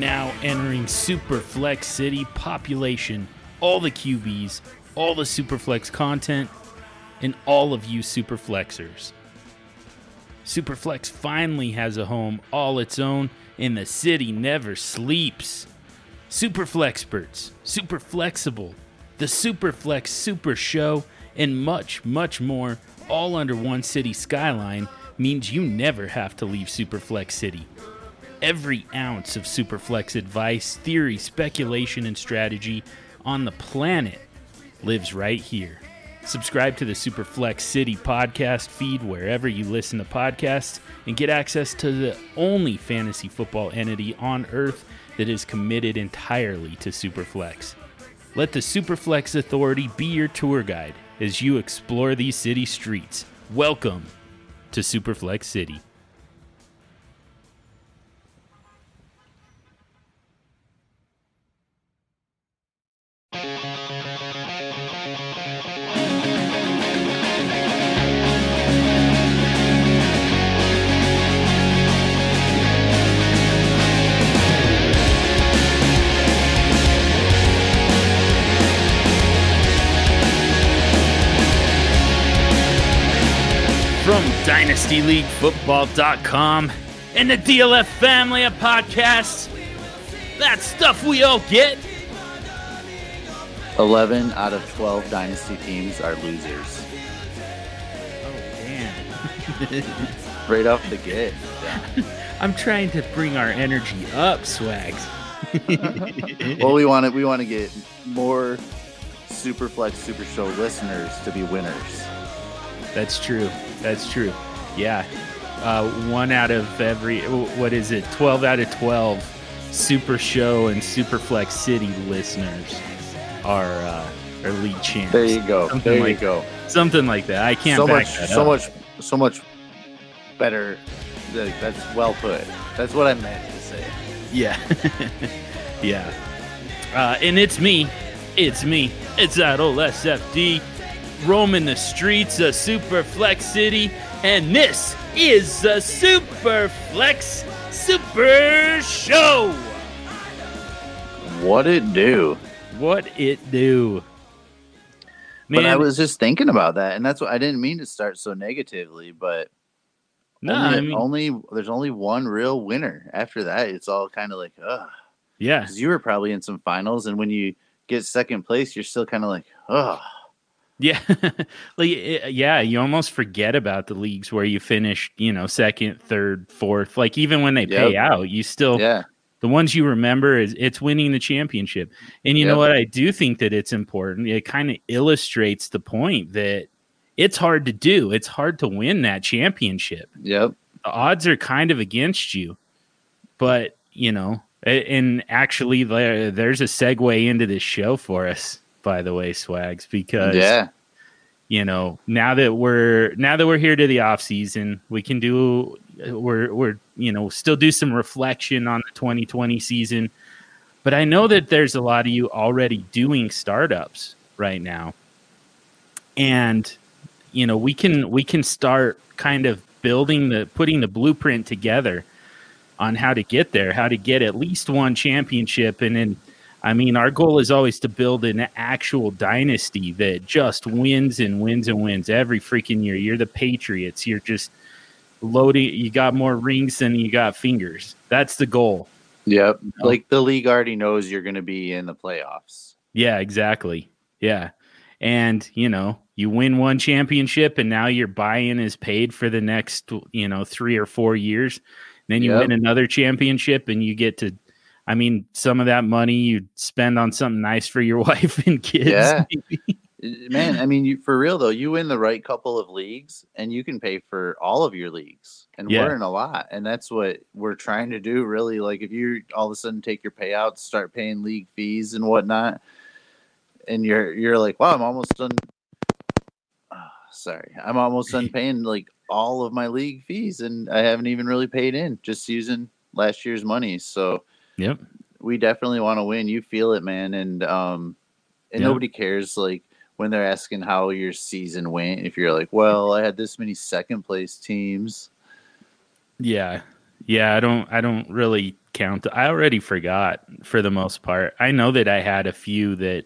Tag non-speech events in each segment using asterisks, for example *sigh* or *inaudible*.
Now entering Superflex City population, all the QBs, all the Superflex content, and all of you Superflexers. Superflex finally has a home all its own, and the city never sleeps. Superflexperts, Super Flexible, the Superflex Super Show, and much, much more, all under one city skyline, means you never have to leave Superflex City. Every ounce of Superflex advice, theory, speculation, and strategy on the planet lives right here. Subscribe to the Superflex City podcast feed wherever you listen to podcasts and get access to the only fantasy football entity on earth that is committed entirely to Superflex. Let the Superflex Authority be your tour guide as you explore these city streets. Welcome to Superflex City. DynastyLeagueFootball.com and the DLF family of podcasts, that stuff we all get. 11 out of 12 dynasty teams are losers. Oh, damn. *laughs* Right off the get. *laughs* I'm trying to bring our energy up, Swags. *laughs* well, we want to we want to get more Superflex Super Show listeners to be winners. That's true. That's true. Yeah. Uh, one out of every, what is it? 12 out of 12 Super Show and Superflex City listeners are, uh, are league champs. There you go. Something there like, you go. Something like that. I can't So back much, so up. much, so much better. That's well put. That's what I meant to say. Yeah. *laughs* yeah. Uh, and it's me. It's me. It's that old SFD roaming the streets of Super Flex City. And this is the Super Flex Super Show. What it do? What it do? but I was just thinking about that, and that's what I didn't mean to start so negatively. But no, only, I mean, only there's only one real winner. After that, it's all kind of like, ugh. yeah, Because you were probably in some finals, and when you get second place, you're still kind of like, ugh. Yeah, *laughs* like eh, yeah. You almost forget about the leagues where you finished, you know, second, third, fourth. Like even when they pay out, you still Yeah, the ones you remember is it's winning the championship. And you know what? I do think that it's important. It kind of illustrates the point that it's hard to do. It's hard to win that championship. Yep. the odds are kind of against you. But you know and actually there, there's a segue into this show for us by the way swags because Yeah, you know now that we're now that we're here to the off season we can do we're we're you know still do some reflection on the 2020 season. But i know that there's a lot of you already doing startups right now. And you know we can we can start kind of building the putting the blueprint together on how to get there how to get at least one championship and then I mean, our goal is always to build an actual dynasty that just wins and wins and wins every freaking year. You're the Patriots. You're just loading. You got more rings than you got fingers. That's the goal. Yep. Like the league already knows you're going to be in the playoffs. Yeah, exactly. Yeah. And, you know, you win one championship and now your buy-in is paid for the next, you know, 3 or 4 years. Then you Yep. win another championship and you get to I mean, some of that money you spend on something nice for your *laughs* wife and kids. Yeah. maybe. Man, I mean, you, for real though, you win the right couple of leagues, and you can pay for all of your leagues, and Yeah. we're in a lot, and that's what we're trying to do. Really, like if you all of a sudden take your payouts, start paying league fees and whatnot, and you're you're like, wow, I'm almost done. Ah, sorry, I'm almost done *laughs* paying like all of my league fees, and I haven't even really paid in, just using last year's money. So Yep. we definitely want to win. You feel it, man, and um, and Yeah. nobody cares like when they're asking how your season went. If you're like, well, I had this many second place teams. Yeah. Yeah, I don't I don't really count. I already forgot for the most part. I know that I had a few that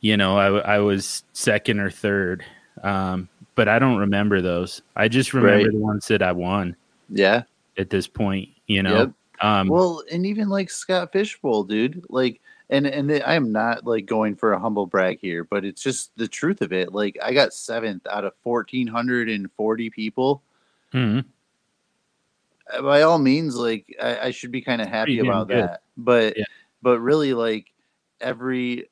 you know, I I was second or third. Um but I don't remember those. I just remember Right. the ones that I won Yeah. at this point, you know. Yep. Um Well, and even like Scott Fish Bowl, dude. Like, and and I am not like going for a humble brag here, but it's just the truth of it. Like, I got seventh out of fourteen hundred and forty people. mhm. Uh, by all means, like I, I should be kind of happy about good. that. But Yeah. but really, like every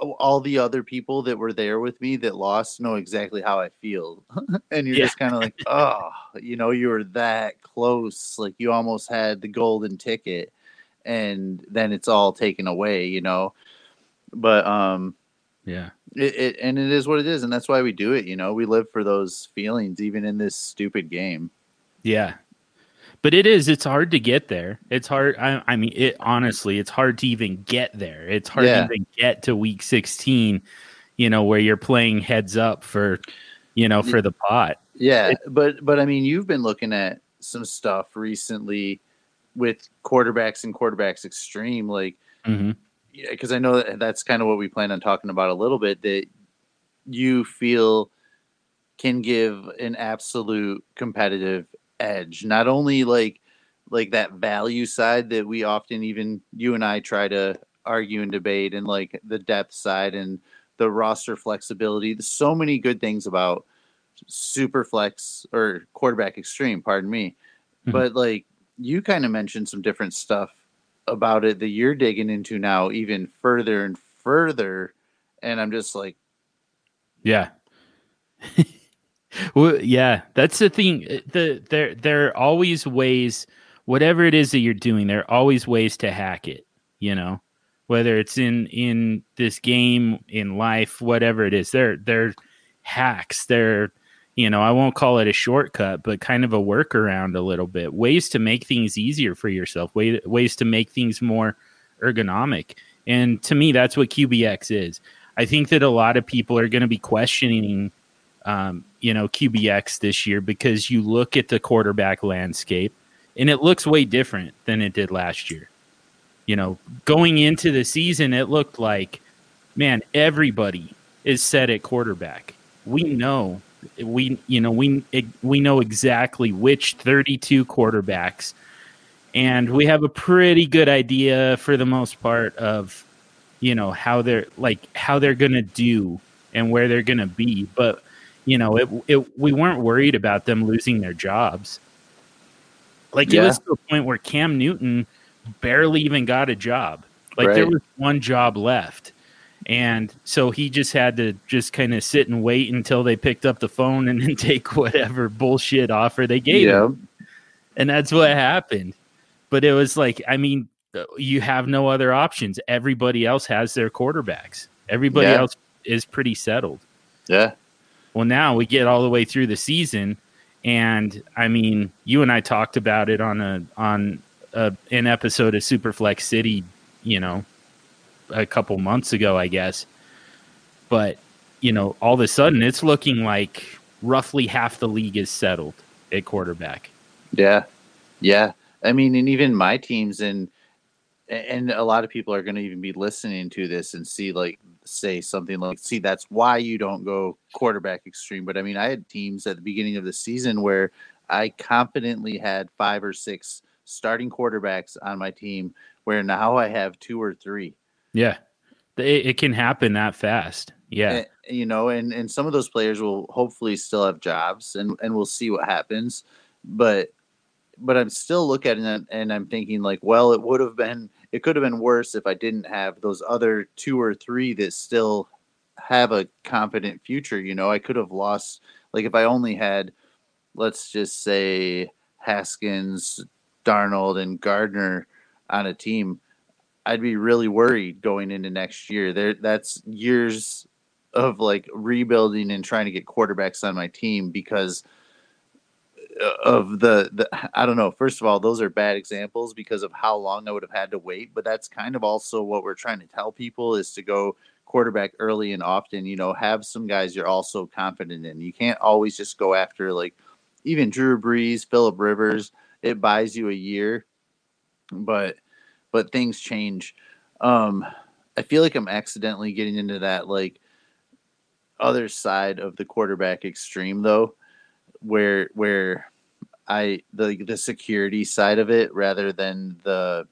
all the other people that were there with me that lost know exactly how I feel, *laughs* and you're Yeah. just kind of like, oh, you know, you were that close, like you almost had the golden ticket, and then it's all taken away, you know. But um, Yeah. it, it and it is what it is, and that's why we do it. You know, we live for those feelings, even in this stupid game. Yeah. But it is, it's hard to get there. It's hard. I, I mean, it honestly, it's hard to even get there. It's hard Yeah. to even get to week 16, you know, where you're playing heads up for, you know, for the pot. Yeah, It- but but I mean, you've been looking at some stuff recently with quarterbacks and quarterbacks extreme, like mm-hmm. because I know that that's kind of what we plan on talking about a little bit. That you feel can give an absolute competitive edge, not only like like that value side that we often even you and I try to argue and debate, and like the depth side and the roster flexibility. There's so many good things about super flex or quarterback extreme, pardon me. Mhm. But like you kind of mentioned some different stuff about it that you're digging into now even further and further. And I'm just like, Yeah. *laughs* well, yeah, that's the thing. Uh, The there there are always ways. Whatever it is that you're doing, there are always ways to hack it. You know, whether it's in in this game, in life, whatever it is, they're they're hacks. They're you know, I won't call it a shortcut, but kind of a workaround a little bit. Ways to make things easier for yourself. Way, ways to make things more ergonomic. And to me, that's what QBX is. I think that a lot of people are going to be questioning, um, you know, QBX this year because you look at the quarterback landscape and it looks way different than it did last year. You know, going into the season, it looked like, man, everybody is set at quarterback. We know, we you know, we we know exactly which 32 quarterbacks, and we have a pretty good idea for the most part of you know how they're like how they're gonna do and where they're gonna be but you know it, it we weren't worried about them losing their jobs like it was to a point where cam newton barely even got a job like there was one job left and so he just had to just kind of sit and wait until they picked up the phone and then *laughs* take whatever bullshit offer they gave him and that's what happened. But it was like, I mean, uh, you have no other options. Everybody else has their quarterbacks. Everybody Yeah. else is pretty settled. yeah, Well, now we get all the way through the season, and I mean, you and I talked about it on a on a, an episode of Superflex City, you know, a couple months ago, I guess. But you know, all of a sudden, it's looking like roughly half the league is settled at quarterback. yeah, yeah. I mean, and even my teams and and a lot of people are going to even be listening to this and see like say something like, "See, that's why you don't go quarterback extreme." But I mean, I had teams at the beginning of the season where I confidently had five or six starting quarterbacks on my team, where now I have two or three. Yeah. It, it can happen that fast. Yeah. And, you know, and and some of those players will hopefully still have jobs, and and we'll see what happens. But but I'm still looking at it and I'm thinking like, well, it would have been, it could have been worse if I didn't have those other two or three that still have a confident future. You know, I could have lost, like if I only had, let's just say Haskins, Darnold, and Gardner on a team, I'd be really worried going into next year. There, that's years of like rebuilding and trying to get quarterbacks on my team because of the, the I don't know. First of all, those are bad examples because of how long I would have had to wait. But that's kind of also what we're trying to tell people is to go quarterback early and often. You know, have some guys you're also confident in. You can't always just go after like even Drew Brees, Philip Rivers. It buys you a year, but but things change. Um, I feel like I'm accidentally getting into that like other side of the quarterback extreme though where where I the the security side of it rather than the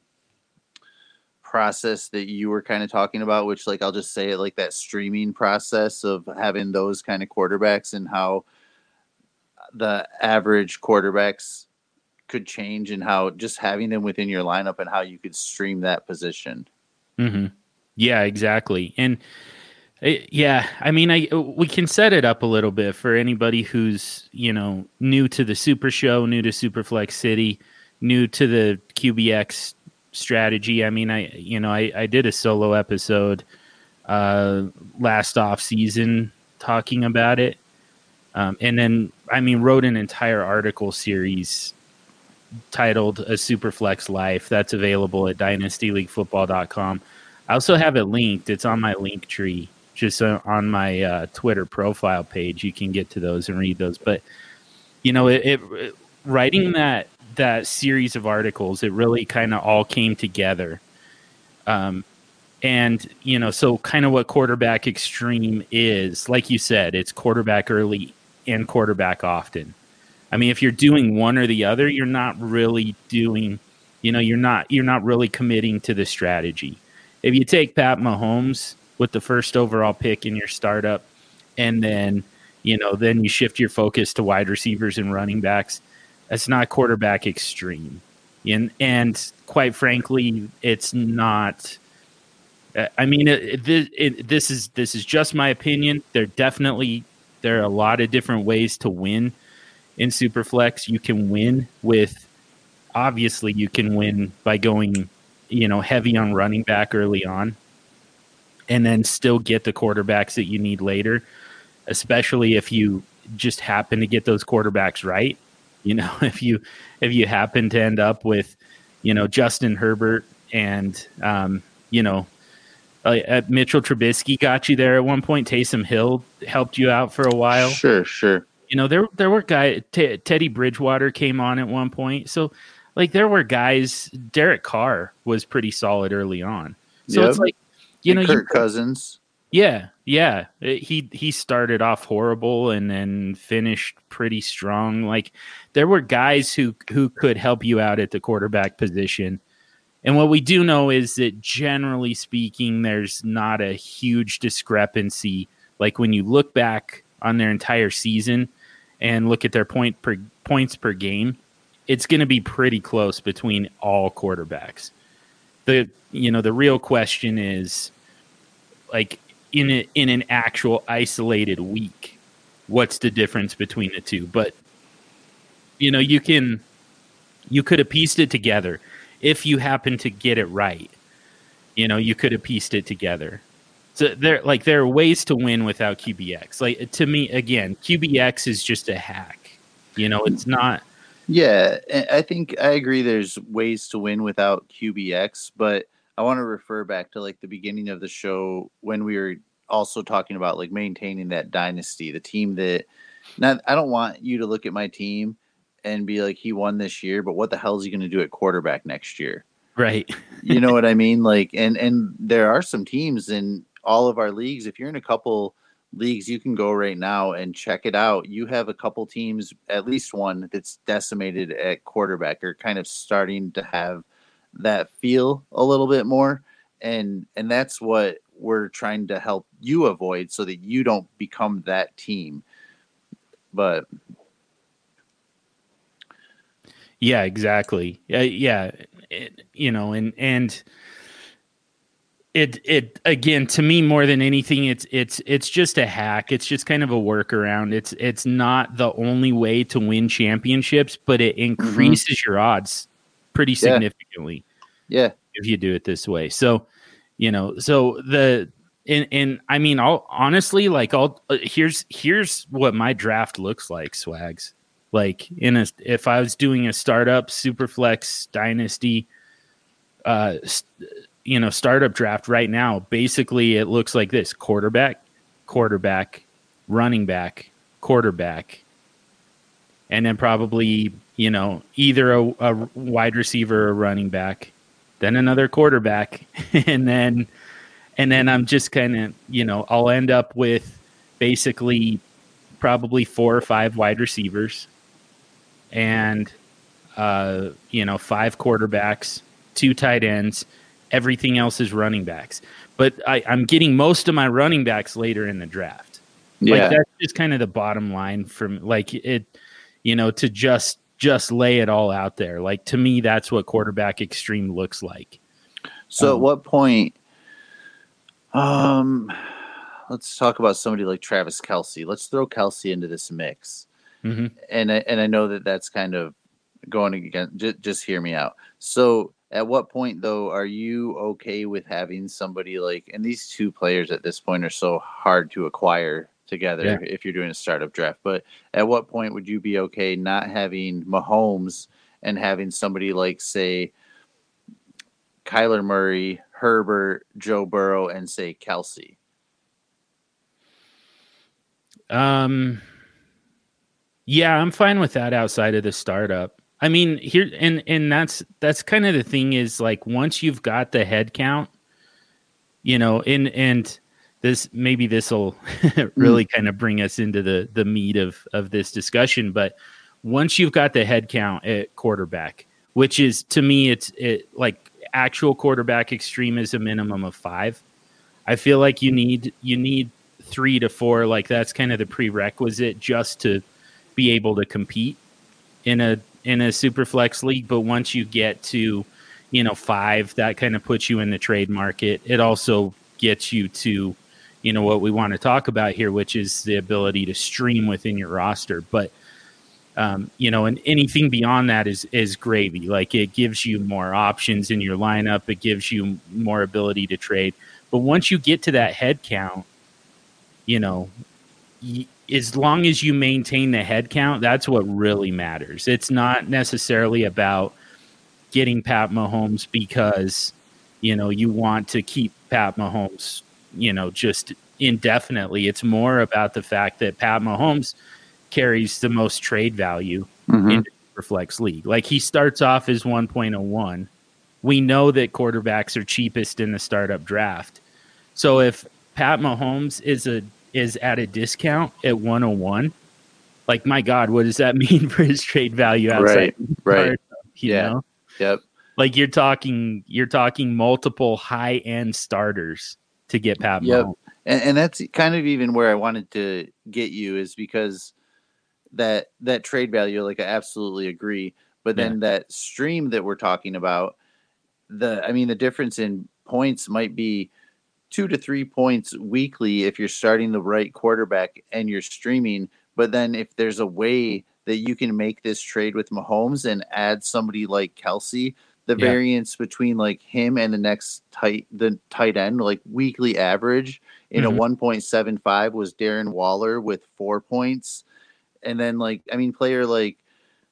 process that you were kind of talking about which like I'll just say it like that streaming process of having those kind of quarterbacks and how the average quarterbacks could change and how just having them within your lineup and how you could stream that position. Mm-hmm. Yeah, exactly. And yeah, I mean, I we can set it up a little bit for anybody who's you know new to the Super Show, new to Superflex City, new to the QBX strategy. I mean, I you know I, I did a solo episode uh, last off season talking about it, um, and then I mean wrote an entire article series titled "A Superflex Life" that's available at DynastyLeagueFootball.com. I also have it linked. It's on my link tree just on my uh, Twitter profile page. You can get to those and read those. But you know, it, it writing that that series of articles, it really kind of all came together. Um, and you know, so kind of what quarterback extreme is, like you said, it's quarterback early and quarterback often. I mean, if you're doing one or the other, you're not really doing, you know, you're not you're not really committing to the strategy. If you take Pat Mahomes, with the first overall pick in your startup, and then you know then you shift your focus to wide receivers and running backs. That's not quarterback extreme, and and quite frankly, it's not. Uh, I mean, it, it, it, this is this is just my opinion. There definitely there are a lot of different ways to win in Superflex. You can win with obviously you can win by going you know heavy on running back early on and then still get the quarterbacks that you need later, especially if you just happen to get those quarterbacks right. You know, *laughs* if you if you happen to end up with, you know, Justin Herbert and um, you know, uh, Mitchell Trubisky got you there at one point. Taysom Hill helped you out for a while. Sure, sure. You know, there there were guys. T- Teddy Bridgewater came on at one point, so like there were guys. Derek Carr was pretty solid early on. So yep. it's like you know, Kirk you, Cousins. Yeah, yeah. He he started off horrible and then finished pretty strong. Like there were guys who who could help you out at the quarterback position. And what we do know is that generally speaking, there's not a huge discrepancy. Like when you look back on their entire season and look at their point per points per game, it's going to be pretty close between all quarterbacks. The you know the real question is like in a, in an actual isolated week what's the difference between the two? But you know you can you could have pieced it together if you happen to get it right. You know you could have pieced it together. So there like there are ways to win without qbx like to me again qbx is just a hack. You know it's not yeah i think i agree there's ways to win without qbx but I want to refer back to like the beginning of the show when we were also talking about like maintaining that dynasty, the team that not I don't want you to look at my team and be like he won this year, but what the hell is he going to do at quarterback next year? Right. you know what I *laughs* mean? Like and and there are some teams in all of our leagues if you're in a couple leagues you can go right now and check it out. You have a couple teams, at least one that's decimated at quarterback or kind of starting to have that feel a little bit more and and that's what we're trying to help you avoid so that you don't become that team. But Yeah, exactly. Yeah, yeah. It, you know, and and it it again to me more than anything, it's it's it's just a hack. It's just kind of a workaround. It's it's not the only way to win championships, but it mm-hmm. increases your odds pretty Yeah. significantly yeah, if you do it this way. So, you know, so the and and I mean, I'll honestly like I'll uh, here's here's what my draft looks like, swags. Like in a if I was doing a startup superflex dynasty, uh, st- you know, startup draft right now, basically it looks like this: quarterback, quarterback, running back, quarterback, and then probably you know either a, a wide receiver or running back, then another quarterback, *laughs* and then and then I'm just kind of you know I'll end up with basically probably four or five wide receivers and uh, you know five quarterbacks, two tight ends. Everything else is running backs, but I, I'm getting most of my running backs later in the draft. yeah, Like that's just kind of the bottom line from like it, you know, to just just lay it all out there. Like to me, that's what quarterback extreme looks like. So Um, at what point? Um, let's talk about somebody like Travis Kelce. Let's throw Kelce into this mix, Mhm. and I, and I know that that's kind of going again. Just, just hear me out. So at what point though are you okay with having somebody like? And these two players at this point are so hard to acquire together Yeah. if you're doing a startup draft. But at what point would you be okay not having Mahomes and having somebody like say? Kyler Murray, Herbert, Joe Burrow, and say Kelce. Um, yeah, I'm fine with that outside of the startup. I mean, here and and that's that's kind of the thing is like once you've got the head count, you know, and and this maybe this will *laughs* hmm. really kind of bring us into the the meat of of this discussion, but once you've got the head count at quarterback, which is to me it's it like actual quarterback extreme is a minimum of 5. I feel like you need you need three to four like that's kind of the prerequisite just to be able to compete in a in a super flex league but once you get to you know five that kind of puts you in the trade market it also gets you to you know what we want to talk about here which is the ability to stream within your roster but um, you know, and anything beyond that is is gravy. Like it gives you more options in your lineup. It gives you more ability to trade. But once you get to that head count, you know, y- as long as you maintain the head count, that's what really matters. It's not necessarily about getting Pat Mahomes because you know you want to keep Pat Mahomes, you know, just indefinitely. It's more about the fact that Pat Mahomes carries the most trade value mm-hmm. in the Superflex league. Like he starts off as 1.01. We know that quarterbacks are cheapest in the startup draft. So if Pat Mahomes is a is at a discount at 101, like my God, what does that *laughs* mean for his trade value outside? Right, right. You Yeah. know? Yep. Like you're talking you're talking multiple high end starters to get Pat Yep. Mahomes. And, and that's kind of even where I wanted to get you is because that that trade value, like I absolutely agree. But then that stream that we're talking about, the I mean the difference in points might be two to three points weekly if you're starting the right quarterback and you're streaming. But then if there's a way that you can make this trade with Mahomes and add somebody like Kelce, the Yeah. variance between like him and the next tight the tight end, like weekly average in Mhm. a 1.75 was Darren Waller with four points. And then like I mean player like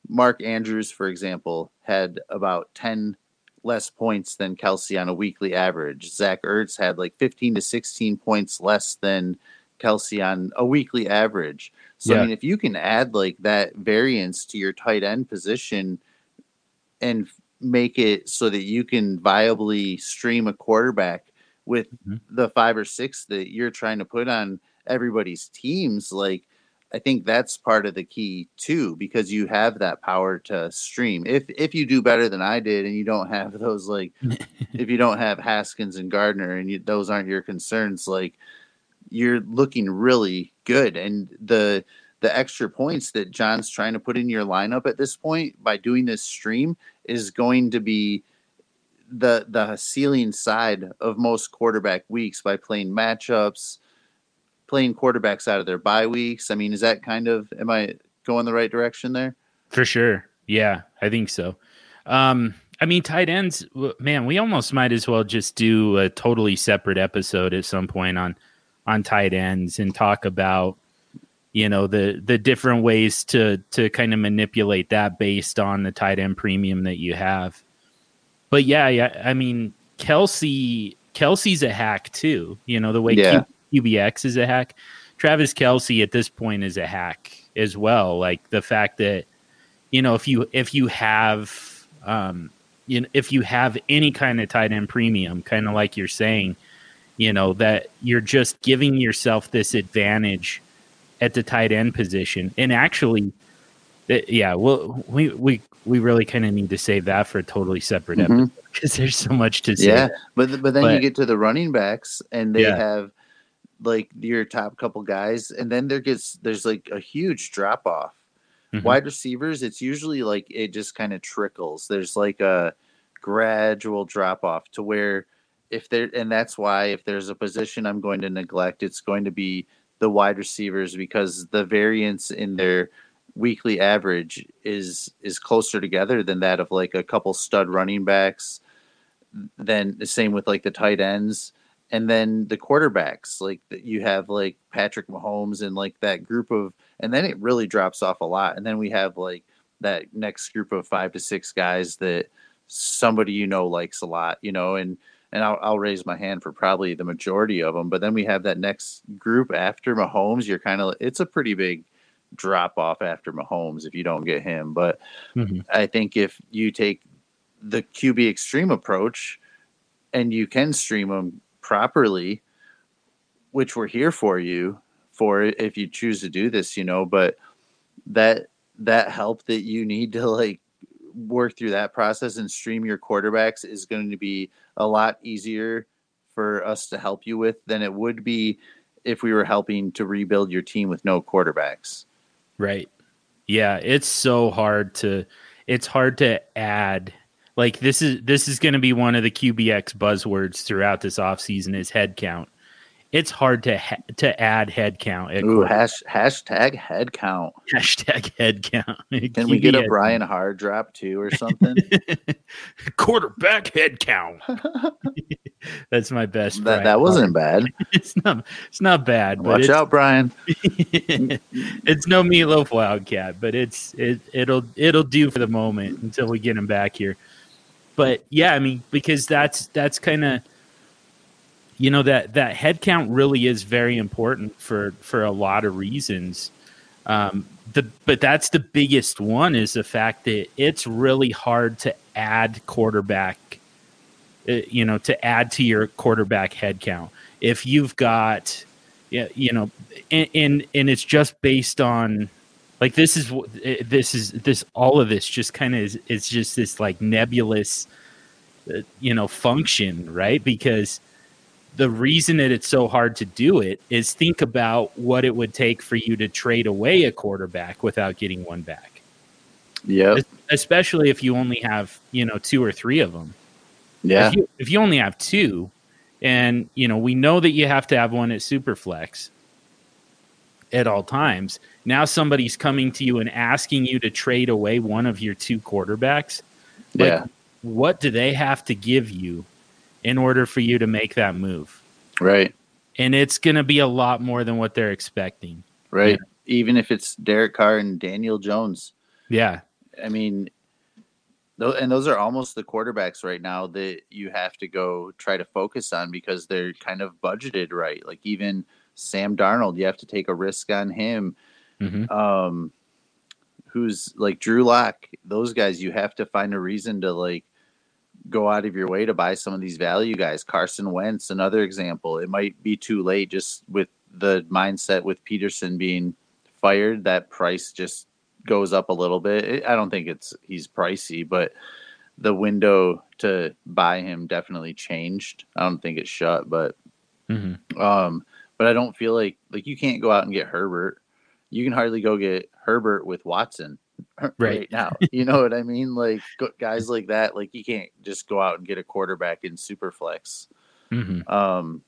Mark Andrews, for example, had about 10 less points than Kelce on a weekly average. Zach Ertz had like 15 to 16 points less than Kelce on a weekly average. So Yeah. I mean, if you can add like that variance to your tight end position and make it so that you can viably stream a quarterback with Mhm. the five or six that you're trying to put on everybody's teams, like I think that's part of the key too, because you have that power to stream. If if you do better than I did, and you don't have *laughs* those like, *laughs* if you don't have Haskins and Gardner, and you, those aren't your concerns, like you're looking really good. And the the extra points that John's trying to put in your lineup at this point by doing this stream is going to be the the ceiling side of most quarterback weeks by playing matchups, playing quarterbacks out of their bye weeks. I mean, is that kind of am I going the right direction there? For sure. Yeah, I think so. Um, I mean, tight ends, man, we almost might as well just do a totally separate episode at some point on on tight ends and talk about you know the the different ways to to kind of manipulate that based on the tight end premium that you have. But yeah, yeah, I mean Kelce Kelce's a hack too. You know the way Yeah. Q, QBX is a hack. Travis Kelce at this point is a hack as well. Like the fact that you know if you if you have um you know if you have any kind of tight end premium, kind of like you're saying, you know that you're just giving yourself this advantage at the tight end position and actually th- yeah well we we we really kind of need to save that for a totally separate Mhm. episode because there's so much to say Yeah, but but then you get to the running backs, and they Yeah. have like your top couple guys, and then there gets there's like a huge drop off. Mhm. Wide receivers, it's usually like it just kind of trickles. There's like a gradual drop off to where if there, and that's why if there's a position I'm going to neglect, it's going to be the wide receivers because the variance in their weekly average is is closer together than that of like a couple stud running backs then the same with like the tight ends. And then the quarterbacks like you have like Patrick Mahomes and like that group of and then it really drops off a lot. And then we have like that next group of 5 to 6 guys that somebody you know likes a lot you know and and I'll, I'll raise my hand for probably the majority of them but then we have that next group after Mahomes you're kind of it's a pretty big drop off after Mahomes if you don't get him but Mhm. I think if you take the QB extreme approach and you can stream them properly, which we're here for you for if you choose to do this, you know, but that that help that you need to like work through that process and stream your quarterbacks is going to be a lot easier for us to help you with than it would be if we were helping to rebuild your team with no quarterbacks. Right. Yeah, it's so hard to it's hard to add like this is this is going to be one of the QBX buzzwords throughout this offseason is head count. It's hard to ha- to add head count at Ooh, hash, hashtag head count. hashtag head count. *laughs* Can we get a. Brian Harr drop too or something? *laughs* quarterback head count? *laughs* That's my best. that Brian that wasn't bad. It's not. It's not bad. Watch out, Brian. it's no meatloaf wildcat, but it's it it'll it'll do for the moment until we get him back here. But yeah, I mean, because that's that's kind of you know that that head count really is very important for for a lot of reasons. Um, the but that's the biggest one is the fact that it's really hard to add quarterback. uh, You know, to add to your quarterback head count if you've got you know, and, and and it's just based on like this is eh, this is this all of this just kind of is it's just this like nebulous uh, you know function right because the reason that it's so hard to do it is think about what it would take for you to trade away a quarterback without getting one back Yeah. Especially if you only have you know two or three of them Yeah. if you, if you only have two, and you know we know that you have to have one at Superflex at all times. Now somebody's coming to you and asking you to trade away one of your two quarterbacks. Like, Yeah. What do they have to give you in order for you to make that move? Right. And it's going to be a lot more than what they're expecting. Right. Even if it's Derek Carr and Daniel Jones. Yeah. I mean, tho- and those are almost the quarterbacks right now that you have to go try to focus on because they're kind of budgeted right. Like even Sam Darnold, you have to take a risk on him. Mhm. Um, who's like Drew Lock, those guys, you have to find a reason to like go out of your way to buy some of these value guys. Carson Wentz, another example. It might be too late just with the mindset with Pederson being fired, that price just goes up a little bit. I don't think it's he's pricey, but the window to buy him definitely changed. I don't think it's shut, but hmm um, but I don't feel like like you can't go out and get Herbert. You can hardly go get Herbert with Watson *laughs* right, Right. now. *laughs* You know what I mean? Like guys like that, like you can't just go out and get a quarterback in Superflex. hmm Um,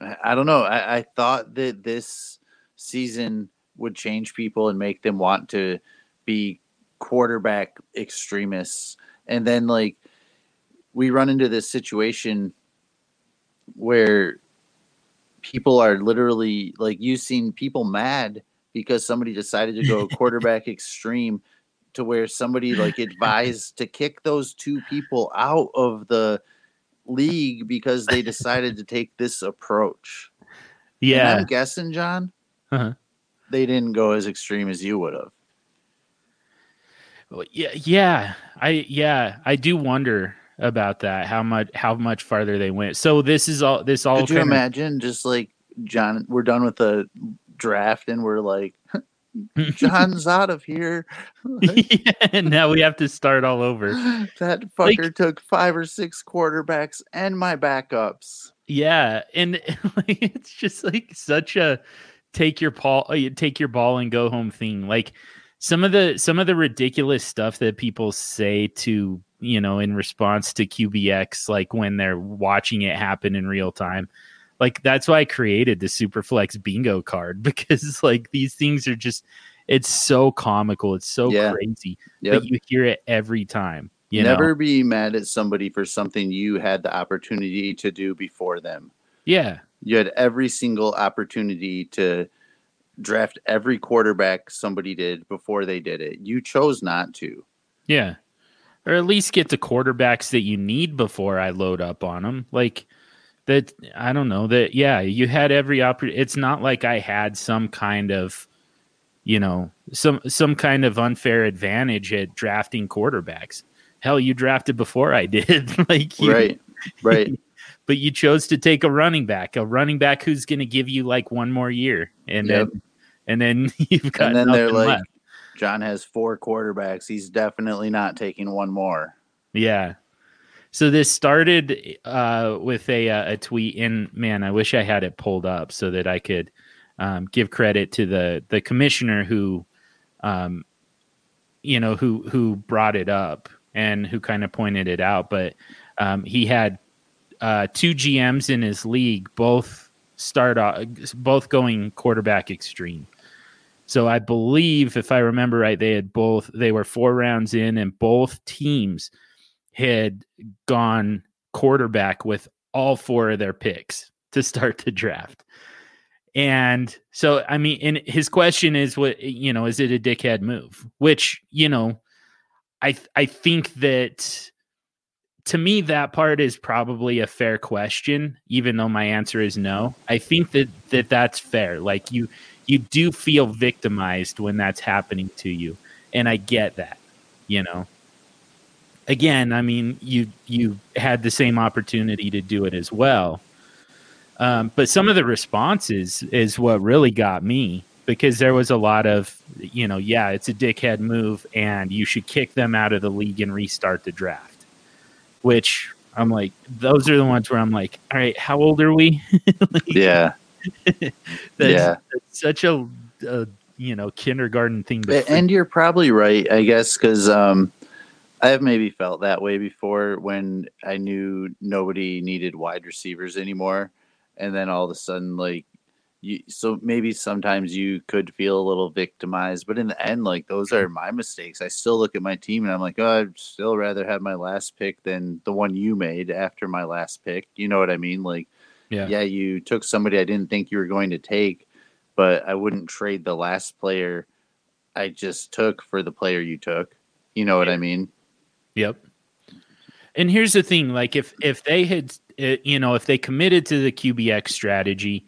I, I don't know. I, I thought that this season would change people and make them want to be quarterback extremists, and then like we run into this situation where people are literally like you've seen people mad because somebody decided to go *laughs* quarterback extreme to where somebody like advised to kick those two people out of the league because they decided to take this approach. And Yeah. I'm guessing, John, Uh-huh. they didn't go as extreme as you would have. Well, Yeah, yeah, I yeah, I do wonder about that. How much how much farther they went. So this is all this all Could you imagine just like John, we're done with the draft and we're like, *laughs* John's out of here. *laughs* yeah, now we have to start all over. *laughs* that Like- fucker took five or six quarterbacks and my backups. Yeah, and like, it's just like such a take your ball, uh, take your ball and go home thing. Like some of the some of the ridiculous stuff that people say to you know in response to QBX, like when they're watching it happen in real time. Like that's why I created the Superflex bingo card *laughs* because like these things are just it's so comical, it's so Yeah. crazy, Yep. but you hear it every time. You Never know? be mad at somebody for something you had the opportunity to do before them. Yeah. You had every single opportunity to draft every quarterback somebody did before they did it. You chose not to. Yeah. Or at least get the quarterbacks that you need before I load up on them. Like that, I don't know that. Yeah, you had every opportunity. It's not like I had some kind of, you know, some some kind of unfair advantage at drafting quarterbacks. Hell, you drafted before I *laughs* did. like you, Right. Right. *laughs* but you chose to take a running back, a running back who's going to give you like one more year, and Yep. then and then *laughs* you've got and then they're like, left. John has four quarterbacks. He's definitely not taking one more. Yeah. So this started uh, with a uh, a tweet, and man, I wish I had it pulled up so that I could um, give credit to the the commissioner who, um, you know, who who brought it up and who kind of pointed it out. But um, he had uh, two GMs in his league, both start off, both going quarterback extreme. So I believe, if I remember right, they had both they were four rounds in, and both teams had gone quarterback with all four of their picks to start the draft. And so, I mean, and his question is, what you know, is it a dickhead move? Which you know, I I think that to me that part is probably a fair question, even though my answer is no. I think that that that's fair. Like you you do feel victimized when that's happening to you, and I get that. You know, again, I mean, you you had the same opportunity to do it as well. Um, but some of the responses is what really got me because there was a lot of, you know, yeah, it's a dickhead move and you should kick them out of the league and restart the draft. Which I'm like, those are the ones where I'm like, all right, how old are we? *laughs* Like, Yeah. *laughs* that's, yeah. that's such a, a, you know, kindergarten thing. To A- And you're probably right, I guess, because um, I have maybe felt that way before when I knew nobody needed wide receivers anymore, and then all of a sudden, like, you, so maybe sometimes you could feel a little victimized, but in the end, like those are mm. my mistakes. I still look at my team and I'm like, oh, I'd still rather have my last pick than the one you made after my last pick. You know what I mean? Like, Yeah. yeah, you took somebody I didn't think you were going to take, but I wouldn't trade the last player I just took for the player you took. You know what I mean? Yep. And here's the thing: like if if they had, uh, you know, if they committed to the QBX strategy,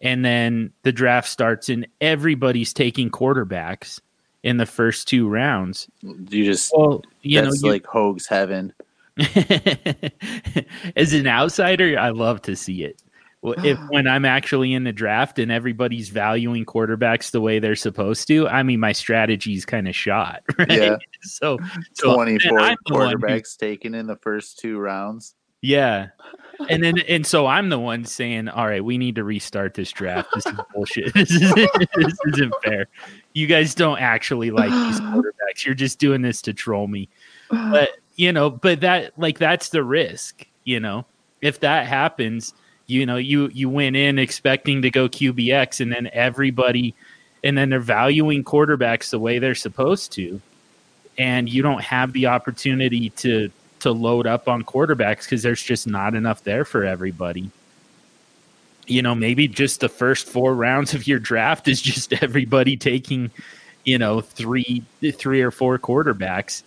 and then the draft starts and everybody's taking quarterbacks in the first two rounds, You just well, you know, that's you- like Hogue's heaven. *laughs* as an outsider, I love to see it. Well, if *sighs* when I'm actually in the draft and everybody's valuing quarterbacks the way they're supposed to, I mean, my strategy's kind of shot. *laughs* Right? Yeah. So, so Twenty and four I'm the one who- quarterbacks taken in the first two rounds. yeah. *laughs* And then, and so I'm the one saying, all right, we need to restart this draft. This is bullshit. *laughs* This isn't, this isn't fair. You guys don't actually like these *sighs* quarterbacks. You're just doing this to troll me. *sighs* But, you know, but that, like, that's the risk, you know, if that happens, you know, you, you went in expecting to go QBX and then everybody, and then they're valuing quarterbacks the way they're supposed to. And you don't have the opportunity to, to load up on quarterbacks because there's just not enough there for everybody. You know, maybe just the first four rounds of your draft is just *laughs* everybody taking, you know, three three or four quarterbacks,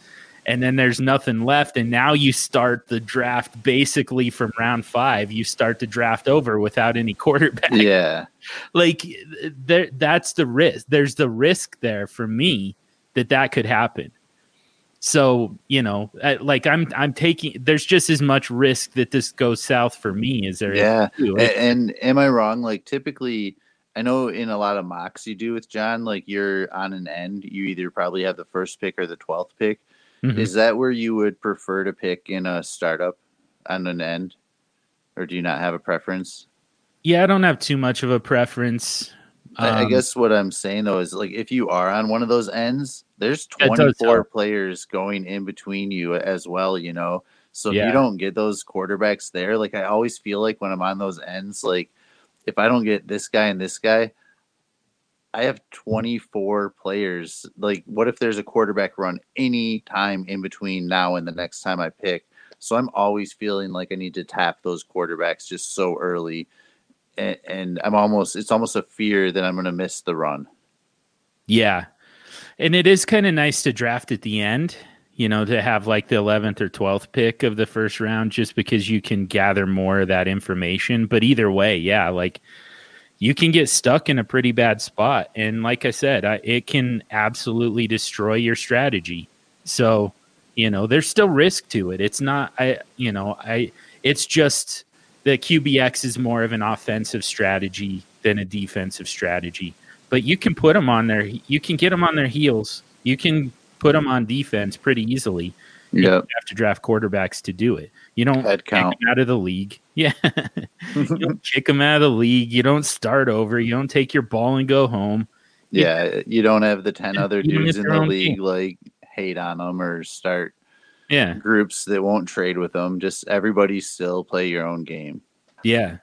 and then there's nothing left. And now you start the draft basically from round five. You start the draft over without any *laughs* quarterback Yeah. like there that's the risk there's the risk there for me that that could happen so you know like i'm i'm taking there's just as much risk that this goes south for me as there Yeah. for you. A- And, am I wrong? Like typically, I know in a lot of mocks you do with John, like you're on an end. You either probably have the first pick or the twelfth pick. Mhm. Is that where you would prefer to pick in a startup on an end, or do you not have a preference? yeah i don't have too much of a preference I I Um, guess what I'm saying though is like if you are on one of those ends, there's 24 players going in between you as well, you know. So if you don't get those quarterbacks there, like I always feel like when I'm on those ends, like if I don't get this guy and this guy, I have 24 players. Like what if there's a quarterback run any time in between now and the next time I pick? So I'm always feeling like I need to tap those quarterbacks just so early and, and I'm almost it's almost a fear that I'm going to miss the run. Yeah. And it is kind of nice to draft at the end, you know, to have like the 11th or 12th pick of the first round just because you can gather more of that information. But either way, yeah, like you can get stuck in a pretty bad spot. And like I said, I, it can absolutely destroy your strategy. So, you know, there's still risk to it. It's not, I, you know, I, it's just the QBX is more of an offensive strategy than a defensive strategy but you can put them on their you can get them on their heels you can put them on defense pretty easily Yep. have to draft quarterbacks to do it you don't Head kick count. out of the league *laughs* yeah you don't *laughs* kick them out of the league you don't start over you don't take your ball and go home Yeah, you don't have the 10 other dudes in the league team. like hate on them or start yeah groups that won't trade with them. Just everybody still play your own game. Yeah.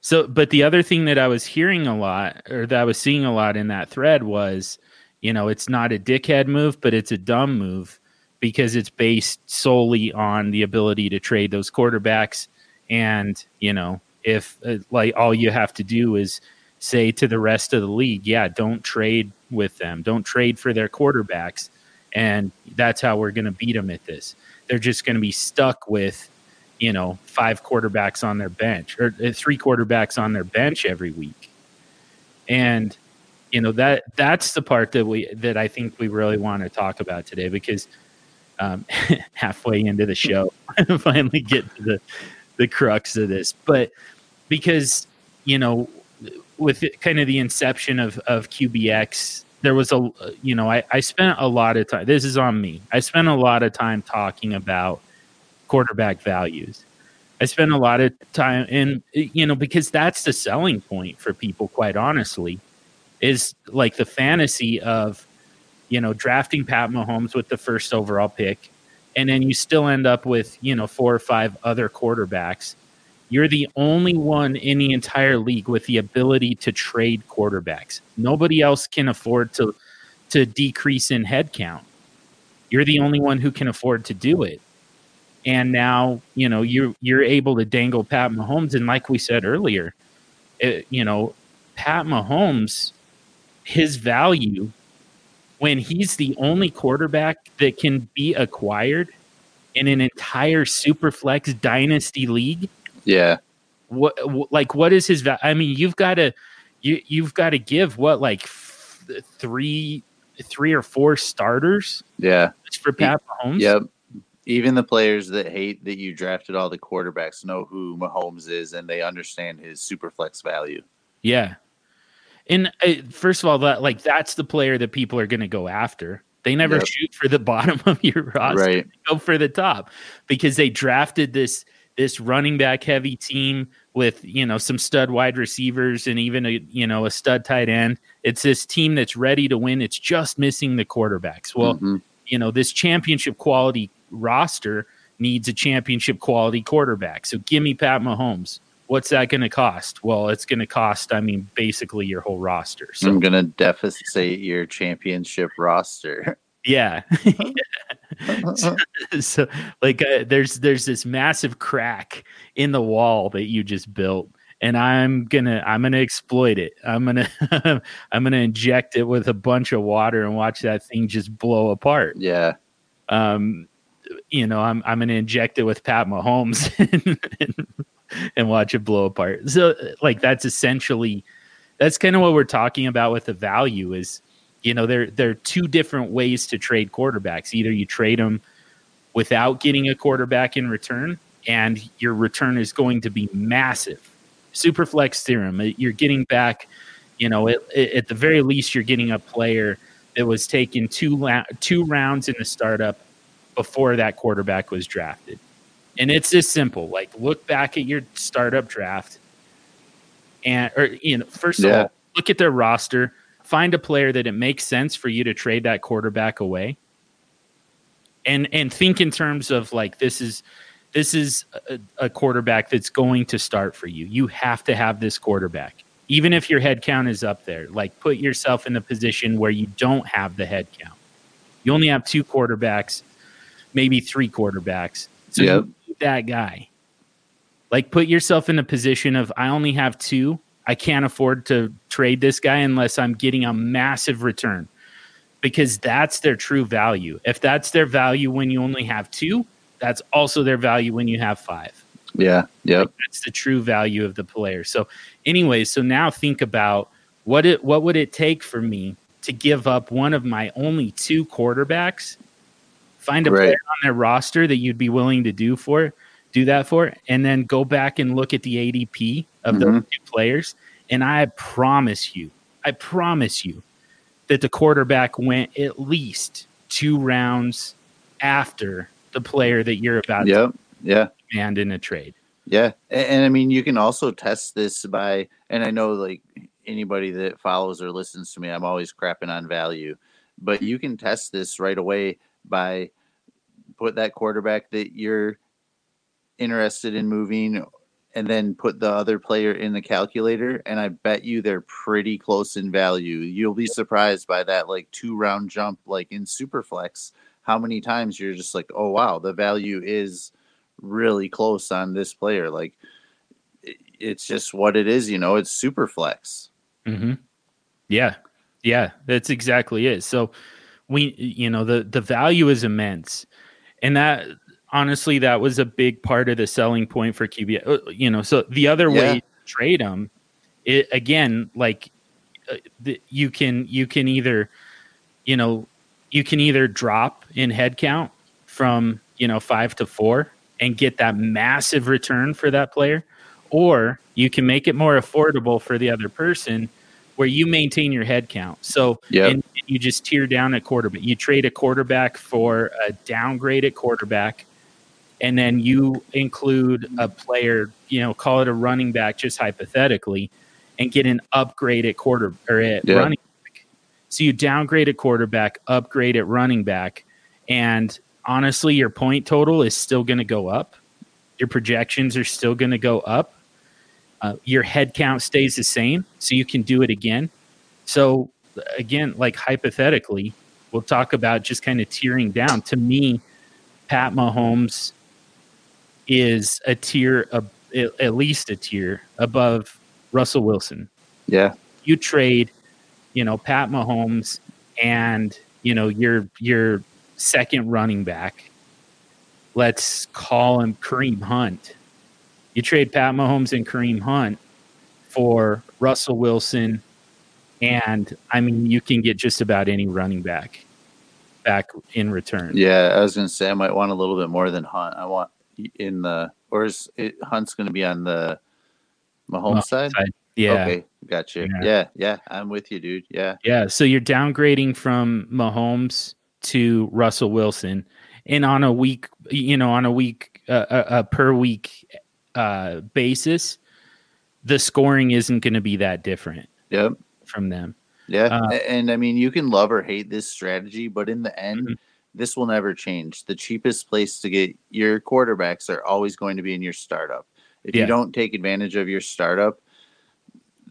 So, but the other thing that I was hearing a lot, or that I was seeing a lot in that thread was, you know, it's not a dickhead move, but it's a dumb move because it's based solely on the ability to trade those quarterbacks. And, you know, if uh, like all you have to do is say to the rest of the league, yeah, don't trade with them, don't trade for their quarterbacks. And that's how we're going to beat them at this. They're just going to be stuck with, you know, five quarterbacks on their bench or uh, three quarterbacks on their bench every week. And you know that that's the part that we that I think we really want to talk about today because um, *laughs* halfway into the show, *laughs* finally get to the the crux of this. But because you know, with it- kind of the inception of of QBX, there was a you know I, I spent a lot of time. This is on me. I spent a lot of time talking about quarterback values. I spent a lot of time in you know because that's the selling point for people quite honestly is like the fantasy of you know drafting Pat Mahomes with the first overall pick and then you still end up with you know four or five other quarterbacks you're the only one in the entire league with the ability to trade quarterbacks. Nobody else can afford to to decrease in head count. You're the only one who can afford to do it. And now you know you're you're able to dangle Pat Mahomes, and like we said earlier, it, you know Pat Mahomes, his value when he's the only quarterback that can be acquired in an entire superflex dynasty league. Yeah. What like what is his value? I mean, you've got to you you've got to give what like f- three three or four starters Yeah. for Pat Mahomes. Yep. Even the players that hate that you drafted all the quarterbacks know who Mahomes is and they understand his super flex value. Yeah. And uh, first of all, that like that's the player that people are going to go after. They never Yep. shoot for the *laughs* bottom of your roster. Right. Go for the top because they drafted this this running back heavy team with you know some stud wide receivers and even a you know a stud tight end. It's this team that's ready to win. It's just missing the quarterbacks. Well, Mhm. you know this championship quality roster needs a championship quality quarterback. So give me Pat Mahomes. What's that going to cost? Well, it's going to cost. I mean, basically your whole roster. So I'm gonna deficit your championship roster. yeah. *laughs* *laughs* so like uh, there's there's this massive crack in the wall that you just built and i'm gonna i'm gonna exploit it i'm gonna *laughs* i'm gonna inject it with a bunch of water and watch that thing just blow apart yeah. um you know i'm i'm gonna inject it with pat mahomes and, and watch it blow apart. So like that's essentially that's kind of what we're talking about with the value is you know there there are two different ways to trade quarterbacks. Either you trade them without getting a quarterback in return and your return is going to be massive. Superflex theorem uh, you're getting back you know at, at the very least you're getting a player that was taken two la- two rounds in the startup before that quarterback was drafted and it's as simple like look back at your startup draft and or you know first of all look at their roster find a player that it makes sense for you to trade that quarterback away. And and think in terms of like this is this is a, a quarterback that's going to start for you. You have to have this quarterback even if your head count is up there. Like put yourself in a position where you don't have the head count. You only have two quarterbacks maybe three quarterbacks. So Yep. you that guy like put yourself in a position of i only have two i can't afford to trade this guy unless i'm getting a massive return because that's their true value if that's their value when you only have two that's also their value when you have five Yeah. Yep. that's the true value of the player. So, anyways, so now think about what it what would it take for me to give up one of my only two quarterbacks, find a Right. player on their roster that you'd be willing to do for do that for, and then go back and look at the ADP of those mm-hmm. two players, and I promise you, I promise you that the quarterback went at least two rounds after the player that you're about to Yeah. demand in a trade. Yeah, and, and I mean, you can also test this by, and I know like anybody that follows or listens to me, I'm always crapping on value, but you can test this right away by put that quarterback that you're interested in moving, and then put the other player in the calculator, and I bet you they're pretty close in value. You'll be surprised by that like two round jump, like in Superflex, how many times you're just like, oh wow, the value is really close on this player. Like it's just what it is, you know. It's super flex. Mm-hmm. Yeah, yeah, that's exactly it. So we, you know, the the value is immense, and that honestly, that was a big part of the selling point for QB. uh, You know, so the other Yeah. way to trade them, it again, like uh, the, you can you can either, you know, you can either drop in head count from you know five to four and get that massive return for that player, or you can make it more affordable for the other person where you maintain your head count. So Yep. and you just tear down a quarterback. You trade a quarterback for a downgraded quarterback, and then you include a player, you know, call it a running back, just hypothetically, and get an upgraded quarter or a Yeah. running back. So you downgrade a quarterback, upgrade at running back, and honestly, your point total is still going to go up. Your projections are still going to go up. Uh, your head count stays the same, so you can do it again. So again, like hypothetically, we'll talk about just kind of tearing down. To me, Pat Mahomes is a tier, at least a tier above Russell Wilson. Yeah. You trade, you know, Pat Mahomes and you know your your second running back. Let's call him Kareem Hunt. You trade Pat Mahomes and Kareem Hunt for Russell Wilson, and I mean you can get just about any running back. back in return. Yeah, I was gonna say I might want a little bit more than Hunt. I want in the or is it, Hunt's gonna be on the Mahomes Mahomes side? side. Yeah. Okay, got you. Yeah. Yeah. yeah, I'm with you, dude. Yeah. Yeah. So you're downgrading from Mahomes to Russell Wilson, and on a week, you know, on a week, uh, a, a per week uh, basis, the scoring isn't going to be that different Yep. From them. Yeah. Uh, and I mean, you can love or hate this strategy, but in the end, Mhm. this will never change. The cheapest place to get your quarterbacks are always going to be in your startup. If Yeah. you don't take advantage of your startup,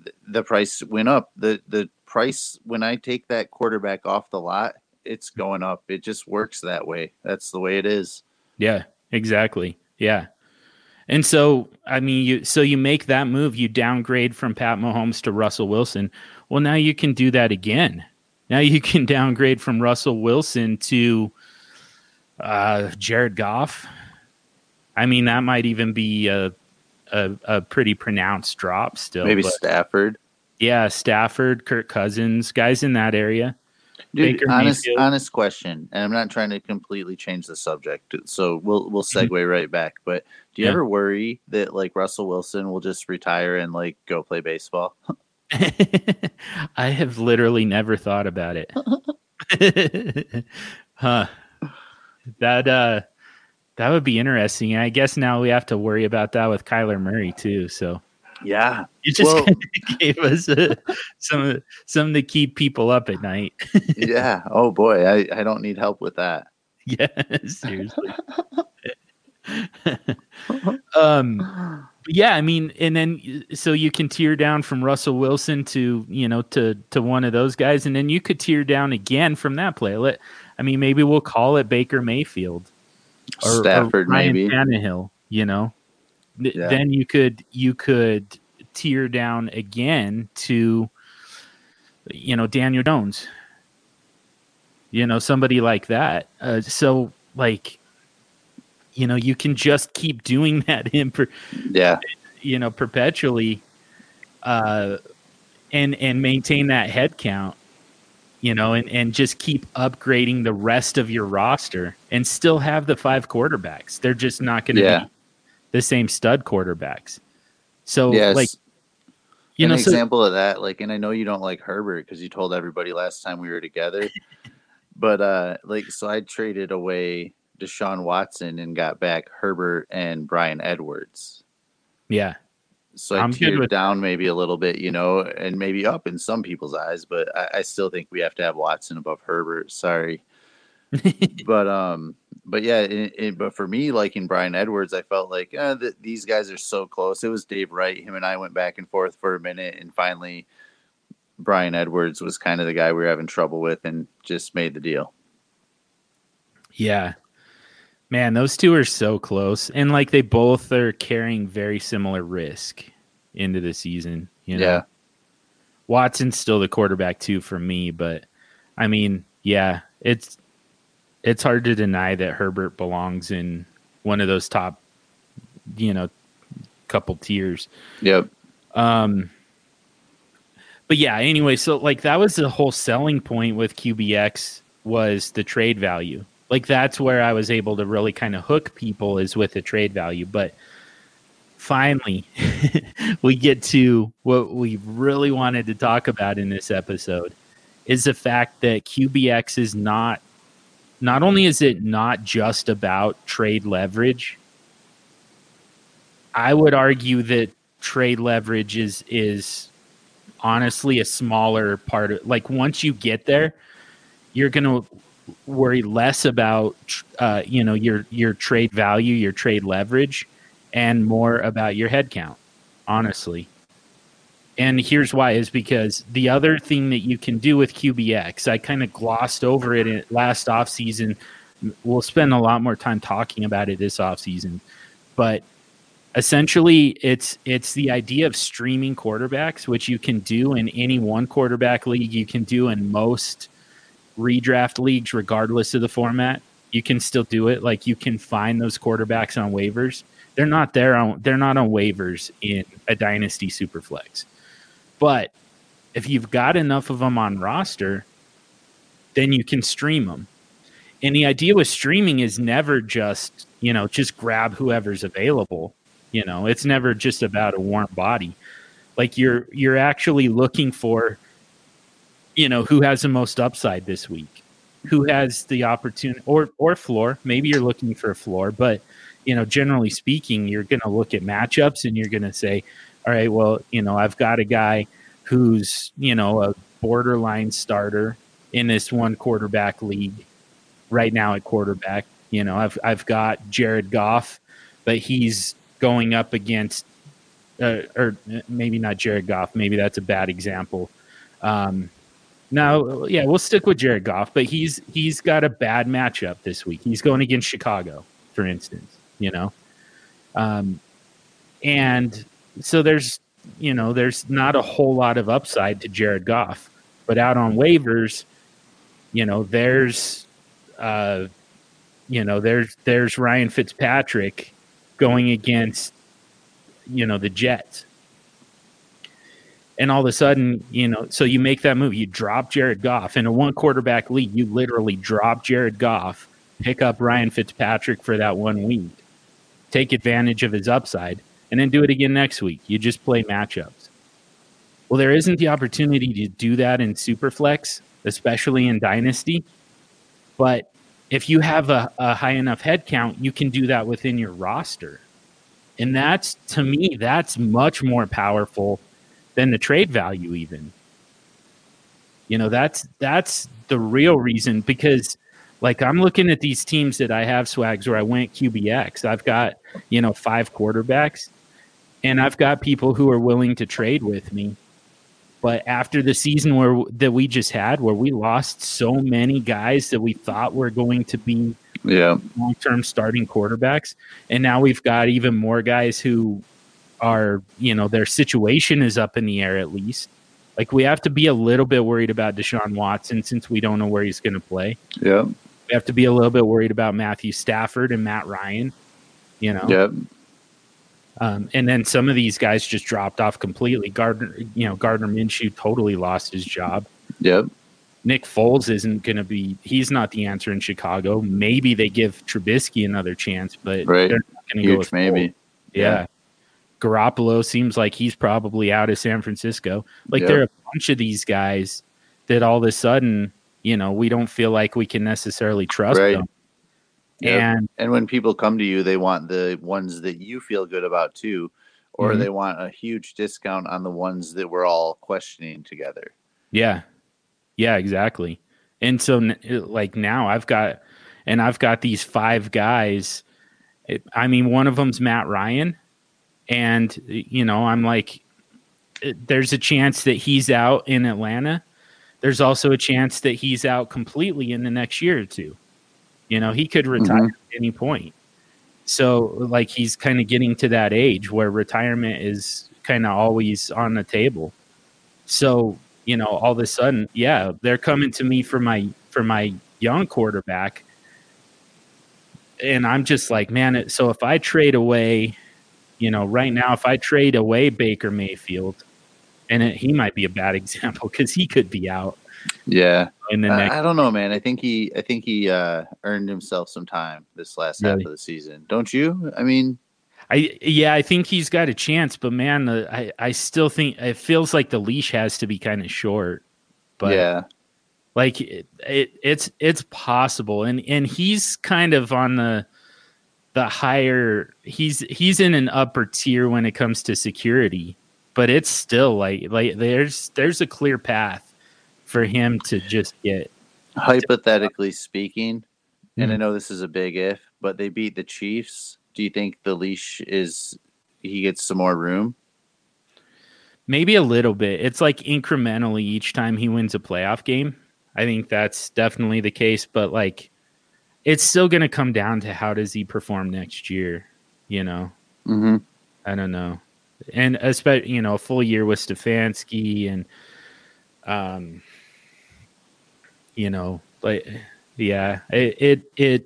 th- the price went up. The the price when I take that quarterback off the lot, it's going up. It just works that way. That's the way it is. Yeah, exactly. Yeah. And so, I mean, you so you make that move, you downgrade from Pat Mahomes to Russell Wilson. Well, now you can do that again. Now you can *laughs* downgrade from Russell Wilson to uh, Jared Goff. I mean, that might even be a a, a pretty pronounced drop still. Maybe Stafford. yeah, Stafford, Kirk Cousins, guys in that area. Dude, Baker honest, Mayfield. honest question, and I'm not trying to completely change the subject, so we'll we'll segue right back. But do you Mm-hmm. Yeah. ever worry that like Russell Wilson will just retire and like go play baseball? *laughs* *laughs* I have literally never thought about it. *laughs* huh. That uh that would be interesting. I guess now we have to worry about that with Kyler Murray too. So Yeah, you just Well- *laughs* gave us uh, some of the- some to keep people up at night. yeah. Oh boy, I I don't need help with that. yeah, seriously. um yeah, I mean, and then so you can tear down from Russell Wilson to you know to to one of those guys, and then you could tear down again from that play. Let I mean, maybe we'll call it Baker Mayfield or, or Stafford, Ryan maybe. Tannehill. You know, Yeah. then you could you could tear down again to you know Daniel Jones. You know, somebody like that. Uh, so like you know you can just keep doing *laughs* that in per, Yeah, you know perpetually uh and and maintain that head count you know and and just keep upgrading the rest of your roster and still have the five quarterbacks they're just not going to Yeah. be the same stud quarterbacks so yes. like you An know so, example of that, like, and I know you don't like Herbert because you told everybody last time we were together, *laughs* but uh, like, so I traded away Deshaun Watson and got back Herbert and Bryan Edwards. yeah So I I'm good with- down maybe a little bit, you know, and maybe up in some people's eyes, but I, I still think we have to have Watson above Herbert. Sorry, *laughs* but um, but yeah, it, it, but for me, liking Bryan Edwards, I felt like uh, th- these guys are so close. It was Dave Wright. Him and I went back and forth for a minute, and finally, Bryan Edwards was kind of the guy we were having trouble with, and just made the deal. Yeah. Man, those two are so close. And like they both are carrying very similar risk into the season. You know? Yeah. Watson's still the quarterback too for me, but I mean, yeah, it's it's hard to deny that Herbert belongs in one of those top, you know, couple tiers. Yep. Um, but yeah, anyway, so like that was the whole selling point with QBX was the trade value. Like that's where I was able to really kind of hook people is with the trade value. But finally, *laughs* we get to what we really wanted to talk about in this episode is the fact that QBX is not not only is it not just about trade leverage, I would argue that trade leverage is is honestly a smaller part of like once you get there, you're to worry less about uh, you know your your trade value, your trade leverage, and more about your head count. Honestly, and here's why: is because the other thing that you can do with QBX, I kind of glossed over it in last off season. We'll spend a lot more time talking about it this off season, but essentially it's it's the idea of streaming quarterbacks which you can do in any one quarterback league you can do in most redraft leagues regardless of the format you can still do it like you can find those quarterbacks on waivers they're not there on they're not on waivers in a dynasty superflex but if you've got enough of them on roster then you can stream them And the idea with streaming is never just, you know, just grab whoever's available. You know, it's never just about a warm body. Like you're you're actually looking for, you know, who has the most upside this week, who has the opportunity or or floor. Maybe you're looking for a floor, but you know, generally speaking, you're going to look at matchups and you're going to say, all right, well, you know, I've got a guy who's you know a borderline starter in this one quarterback league right now at quarterback. You know, I've I've got Jared Goff, but he's going up against, uh, or maybe not Jared Goff. Maybe that's a bad example. Um, now, yeah, we'll stick with Jared Goff, but he's he's got a bad matchup this week. He's going against Chicago, for instance. You know, um, and so there's you know there's not a whole lot of upside to Jared Goff, but out on waivers, you know, there's uh, you know, there's there's Ryan Fitzpatrick going against you know the Jets. And all of a sudden, you know, so you make that move. You drop Jared Goff in a one quarterback league. You literally drop Jared Goff, pick up Ryan Fitzpatrick for that one week, take advantage of his upside, and then do it again next week. You just play matchups. Well, there isn't the opportunity to do that in Superflex, especially in Dynasty. But if you have a, a high enough head count, you can do that within your roster. And that's, to me, that's much more powerful than the trade value, even. You know, that's that's the real reason because like I'm looking at these teams that I have swags where I went QBX. I've got, you know, five quarterbacks and I've got people who are willing to trade with me. But after the season where that we just had, where we lost so many guys that we thought were going to be Yeah. long term starting quarterbacks, and now we've got even more guys who are, you know, their situation is up in the air at least. Like we have to be a little bit worried about Deshaun Watson since we don't know where he's going to play. Yeah, We have to be a little bit worried about Matthew Stafford and Matt Ryan. You know, Yep. um, and then some of these guys just dropped off completely. Gardner, you know, Gardner Minshew totally lost his job. Yep. Nick Foles isn't going to be. He's not the answer in Chicago. Maybe they give Trubisky another chance, but Right. they're not going to go with maybe. Foles. Yeah. Garoppolo seems like he's probably out of San Francisco. Like there are a bunch of these guys that all of a sudden, you know, we don't feel like we can necessarily trust Right. them. Yep. And And when people come to you, they want the ones that you feel good about too, or Mhm. they want a huge discount on the ones that we're all questioning together. Yeah. Yeah, exactly. And so like now I've got and I've got these five guys. I mean, one of them's Matt Ryan and you know, I'm like there's a chance that he's out in Atlanta. There's also a chance that he's out completely in the next year or two. You know, he could mm-hmm. retire at any point. So like he's kind of getting to that age where retirement is kind of always on the table. So, you know, all of a sudden, yeah, they're coming to me for my for my young quarterback. And I'm just like, man, it- so if I trade away, you know, right now if I trade away Baker Mayfield, and it, he might be a bad *laughs* example cuz he could be out Yeah. in the next I, I don't know, man. I think he I think he uh earned himself some time this last half of the season. Don't you? I mean, I yeah, I think he's got a chance, but man, the, I I still think it feels like the leash has to be kind of short. But yeah. like it, it it's it's possible and and he's kind of on the the higher he's he's in an upper tier when it comes to security but it's still like like there's there's a clear path for him to just get Hypothetically speaking, and I Mhm. know this is a big if, but they beat the Chiefs. Do you think the leash is he gets some more room? maybe a little bit it's like incrementally each time he wins a playoff game i think that's definitely the case but like it's still going to come down to how does he perform next year you know Mm-hmm. I don't know. And especially, you know, a full year with Stefanski and, um, you know, like, yeah, it, it, it,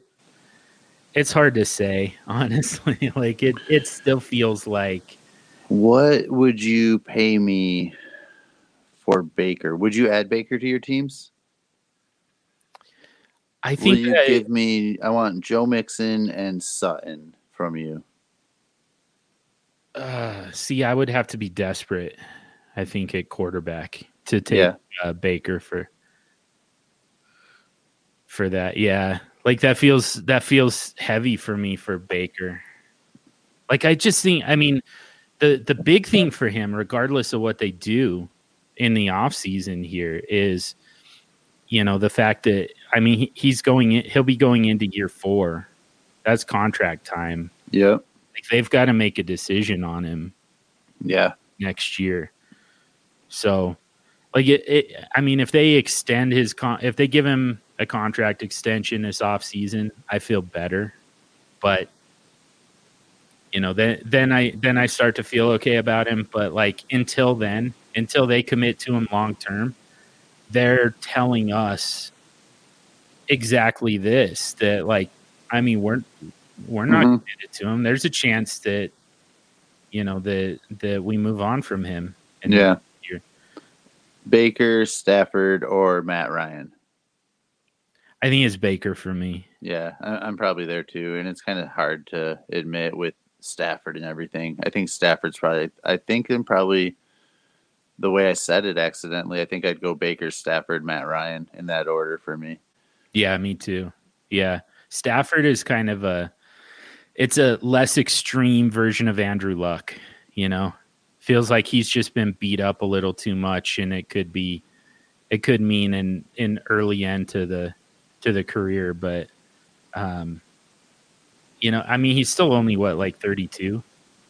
it's hard to say, *laughs* honestly. like it, it still feels like, What would you pay me for Baker? Would you add Baker to your teams? I Will think you that, give me? I want Joe Mixon and Sutton from you. uh, see, I would have to be desperate. I think at quarterback to take Yeah. uh, Baker for for that. Yeah, like that feels that feels heavy for me for Baker. Like I just think, I mean, the the big thing for him, regardless of what they do in the off season here, is you know the fact that I mean he, he's going in, he'll be going into year four. That's contract time. Yeah, Like they've got to make a decision on him Yeah. next year. So, like it, it I mean, if they extend his con, if they give him a contract extension this off season, I feel better. But you know, then then I then I start to feel okay about him. But like until then, until they commit to him long term, they're telling us exactly this that like I mean we're we're not Mhm. committed to him. There's a chance that you know that that we move on from him. And Yeah. Baker, Stafford, or Matt Ryan. I think it's Baker for me. Yeah, I, I'm probably there too, and it's kind of hard to admit with Stafford and everything. I think Stafford's probably. I think I'm probably the way I said it accidentally. I think I'd go Baker, Stafford, Matt Ryan in that order for me. Yeah, me too. Yeah. Stafford is kind of a it's a less extreme version of Andrew Luck, you know. Feels like he's just been beat up a little too much and it could be it could mean an an early end to the to the career, but um you know, I mean he's still only what like 32.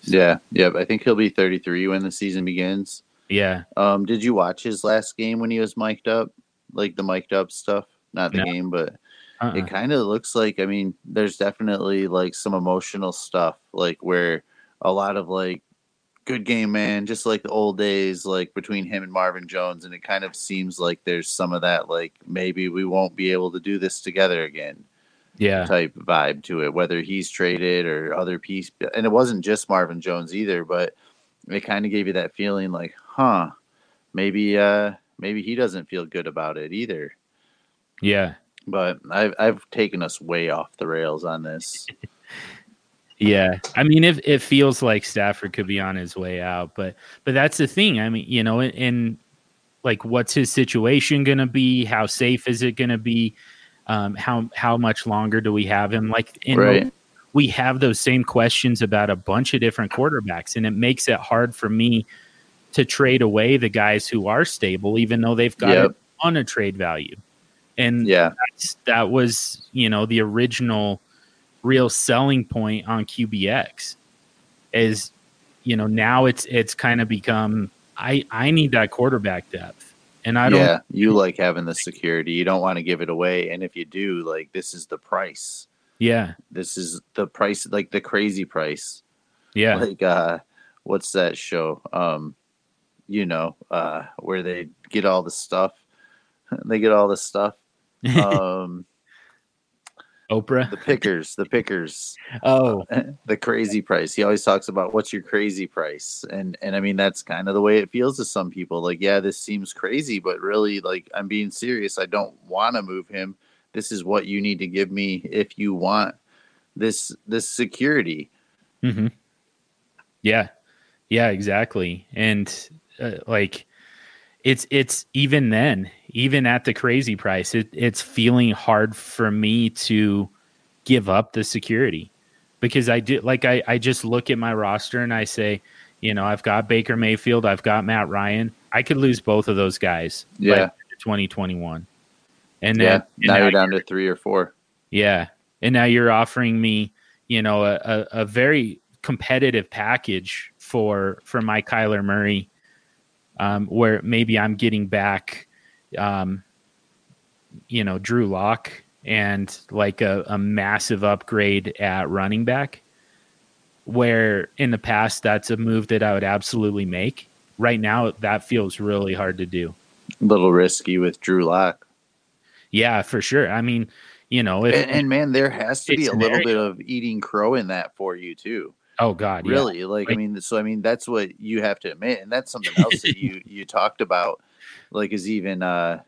Yeah, yep. I think he'll be 33 when the season begins. Yeah. Um, did you watch his last game when he was mic'd up, like the mic'd up stuff? Not the No. game, but Uh-uh. it kind of looks like. I mean, there's definitely like some emotional stuff, like where a lot of like good game, man, just like the old days, like between him and Marvin Jones, and it kind of seems like there's some of that, like maybe we won't be able to do this together again yeah. type vibe to it, whether he's traded or other piece. And it wasn't just Marvin Jones either, but it kind of gave you that feeling like, huh, maybe uh maybe he doesn't feel good about it either. Yeah. But I've I've taken us way off the rails on this. *laughs* Yeah, I mean, it it feels like Stafford could be on his way out, but but that's the thing. I mean, you know, and, and like, what's his situation going to be? How safe is it going to be? Um, how how much longer do we have him? Like, in Right. we have those same questions about a bunch of different quarterbacks, and it makes it hard for me to trade away the guys who are stable, even though they've got Yep. a ton of trade value. And Yeah. that was you know the original real selling point on QBX is you know now it's it's kind of become I I need that quarterback depth and I don't yeah. You like having the security. You don't want to give it away. And if you do, like this is the price. yeah This is the price like the crazy price. yeah like uh what's that show um you know uh where they get all the stuff *laughs* they get all the stuff *laughs* um Oprah? the pickers the pickers. Oh. *laughs* The crazy price. He always talks about what's your crazy price. And and i mean that's kind of the way it feels to some people. Like yeah this seems crazy but really like i'm being serious. I don't want to move him. This is what you need to give me if you want this this security. Hmm yeah. Yeah exactly. And uh, like it's it's even then even at the crazy price it, it's feeling hard for me to give up the security. Because i do like I, I just look at my roster and i say you know i've got baker mayfield i've got matt ryan. I could lose both of those guys Yeah. end of 2021 and then yeah and now you're down to three or four. Yeah. And now you're offering me, you know, a, a, a very competitive package for for my Kyler Murray, um, where maybe I'm getting back um, you know, Drew Lock and like a, a massive upgrade at running back. Where in the past that's a move that I would absolutely make. Right now that feels really hard to do. a little risky with Drew Lock. Yeah, for sure. I mean, you know, if And, and man, there has to be a little bit of eating crow in that for you too. Oh god, yeah. Really, like I mean, so I mean, that's what you have to admit, and that's something else that *laughs* you you talked about. Like, is even uh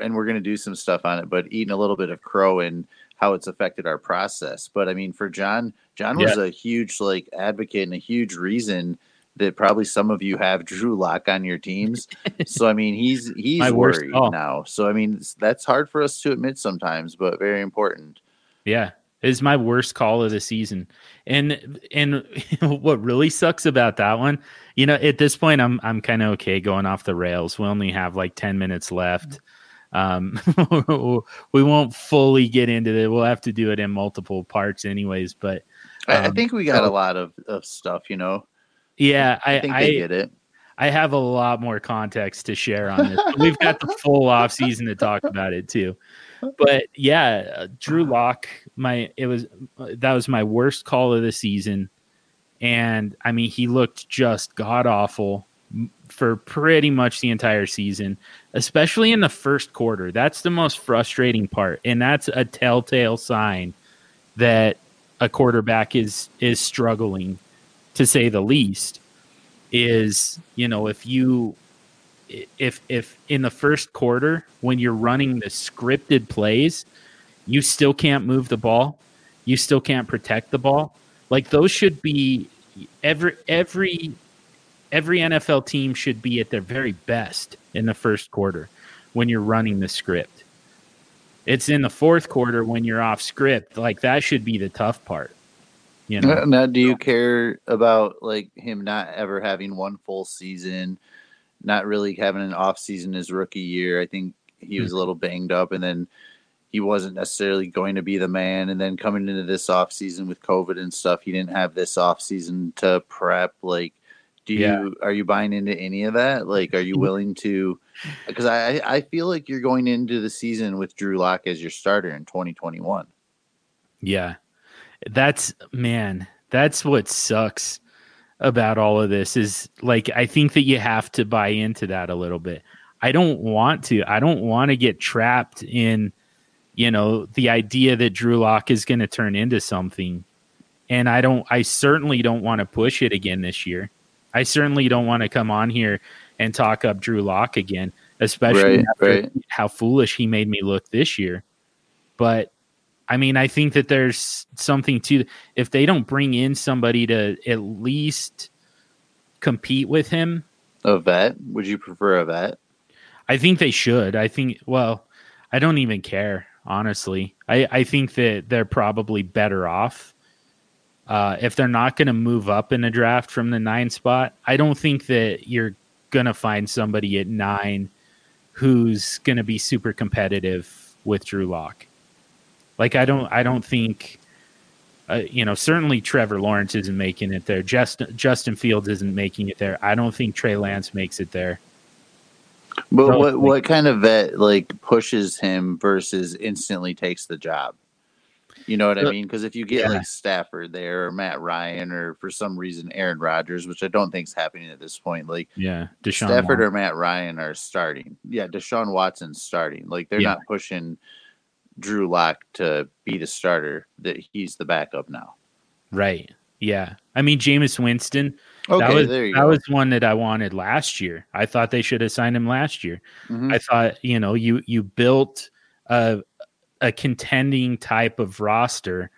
and we're going to do some stuff on it, but eating a little bit of crow and how it's affected our process. But I mean, for John, John was a huge like advocate and a huge reason that probably some of you have Drew Lock on your teams. so I mean, he's *laughs* he's My worried now. So I mean, that's hard for us to admit sometimes, but very important. Yeah, it's my worst call of the season. And and *laughs* what really sucks about that one, you know, at this point I'm I'm kind of okay going off the rails. We only have like 10 minutes left. Um *laughs* we won't fully get into it. We'll have to do it in multiple parts anyways, but I, I Um, think we got a lot of, of stuff, you know. yeah, I I think I, they get it. I have a lot more context to share on this. We've got the full off season to talk about it too. But yeah, Drew Lock, my it was that was my worst call of the season, and I mean he looked just god awful for pretty much the entire season, especially in the first quarter. That's the most frustrating part, and that's a telltale sign that a quarterback is is struggling, to say the least is you know if you if if in the first quarter when you're running the scripted plays you still can't move the ball. You still can't protect the ball. Like those should be every every every NFL team should be at their very best in the first quarter when you're running the script. It's in the fourth quarter when you're off script. Like that should be the tough part you know? Now, now, do you care about like him not ever having one full season, not really having an off season his rookie year? I think he was a hmm. little banged up, and then he wasn't necessarily going to be the man. And then coming into this off season with COVID and stuff, he didn't have this off season to prep. Like, do you Yeah. are you buying into any of that? Like, are you mm-hmm. willing to? Because I I feel like you're going into the season with Drew Lock as your starter in 2021. Yeah. That's man, that's what sucks about all of this is like I think that you have to buy into that a little bit. I don't want to. I don't want to get trapped in you know the idea that Drew Lock is going to turn into something. And I don't I certainly don't want to push it again this year. I certainly don't want to come on here and talk up Drew Lock again, especially Right, after right. how foolish he made me look this year. But I mean, I think that there's something to if they don't bring in somebody to at least compete with him. A vet? Would you prefer a vet? I think they should. I think. Well, I don't even care honestly. I I think that they're probably better off uh, if they're not going to move up in a draft from the nine spot. I don't think that you're going to find somebody at nine who's going to be super competitive with Drew Lock. Like I don't I don't think. Uh, you know, certainly Trevor Lawrence isn't making it there. Justin Justin Fields isn't making it there. I don't think Trey Lance makes it there. But No, what what kind of vet like pushes him versus instantly takes the job? You know what I Uh, mean? Because if you get yeah. like Stafford there or Matt Ryan or for some reason Aaron Rodgers, which I don't think is happening at this point, like Yeah, Deshaun Stafford Watson. or Matt Ryan are starting. Yeah, Deshaun Watson's starting. Like they're Yeah. not pushing Drew Lock to be the starter. That he's the backup now. Right. Yeah. I mean, Jameis Winston. Okay, that was there you that go. was one that I wanted last year. I thought they should have signed him last year. Mhm. I thought you know you you built a a contending type of roster,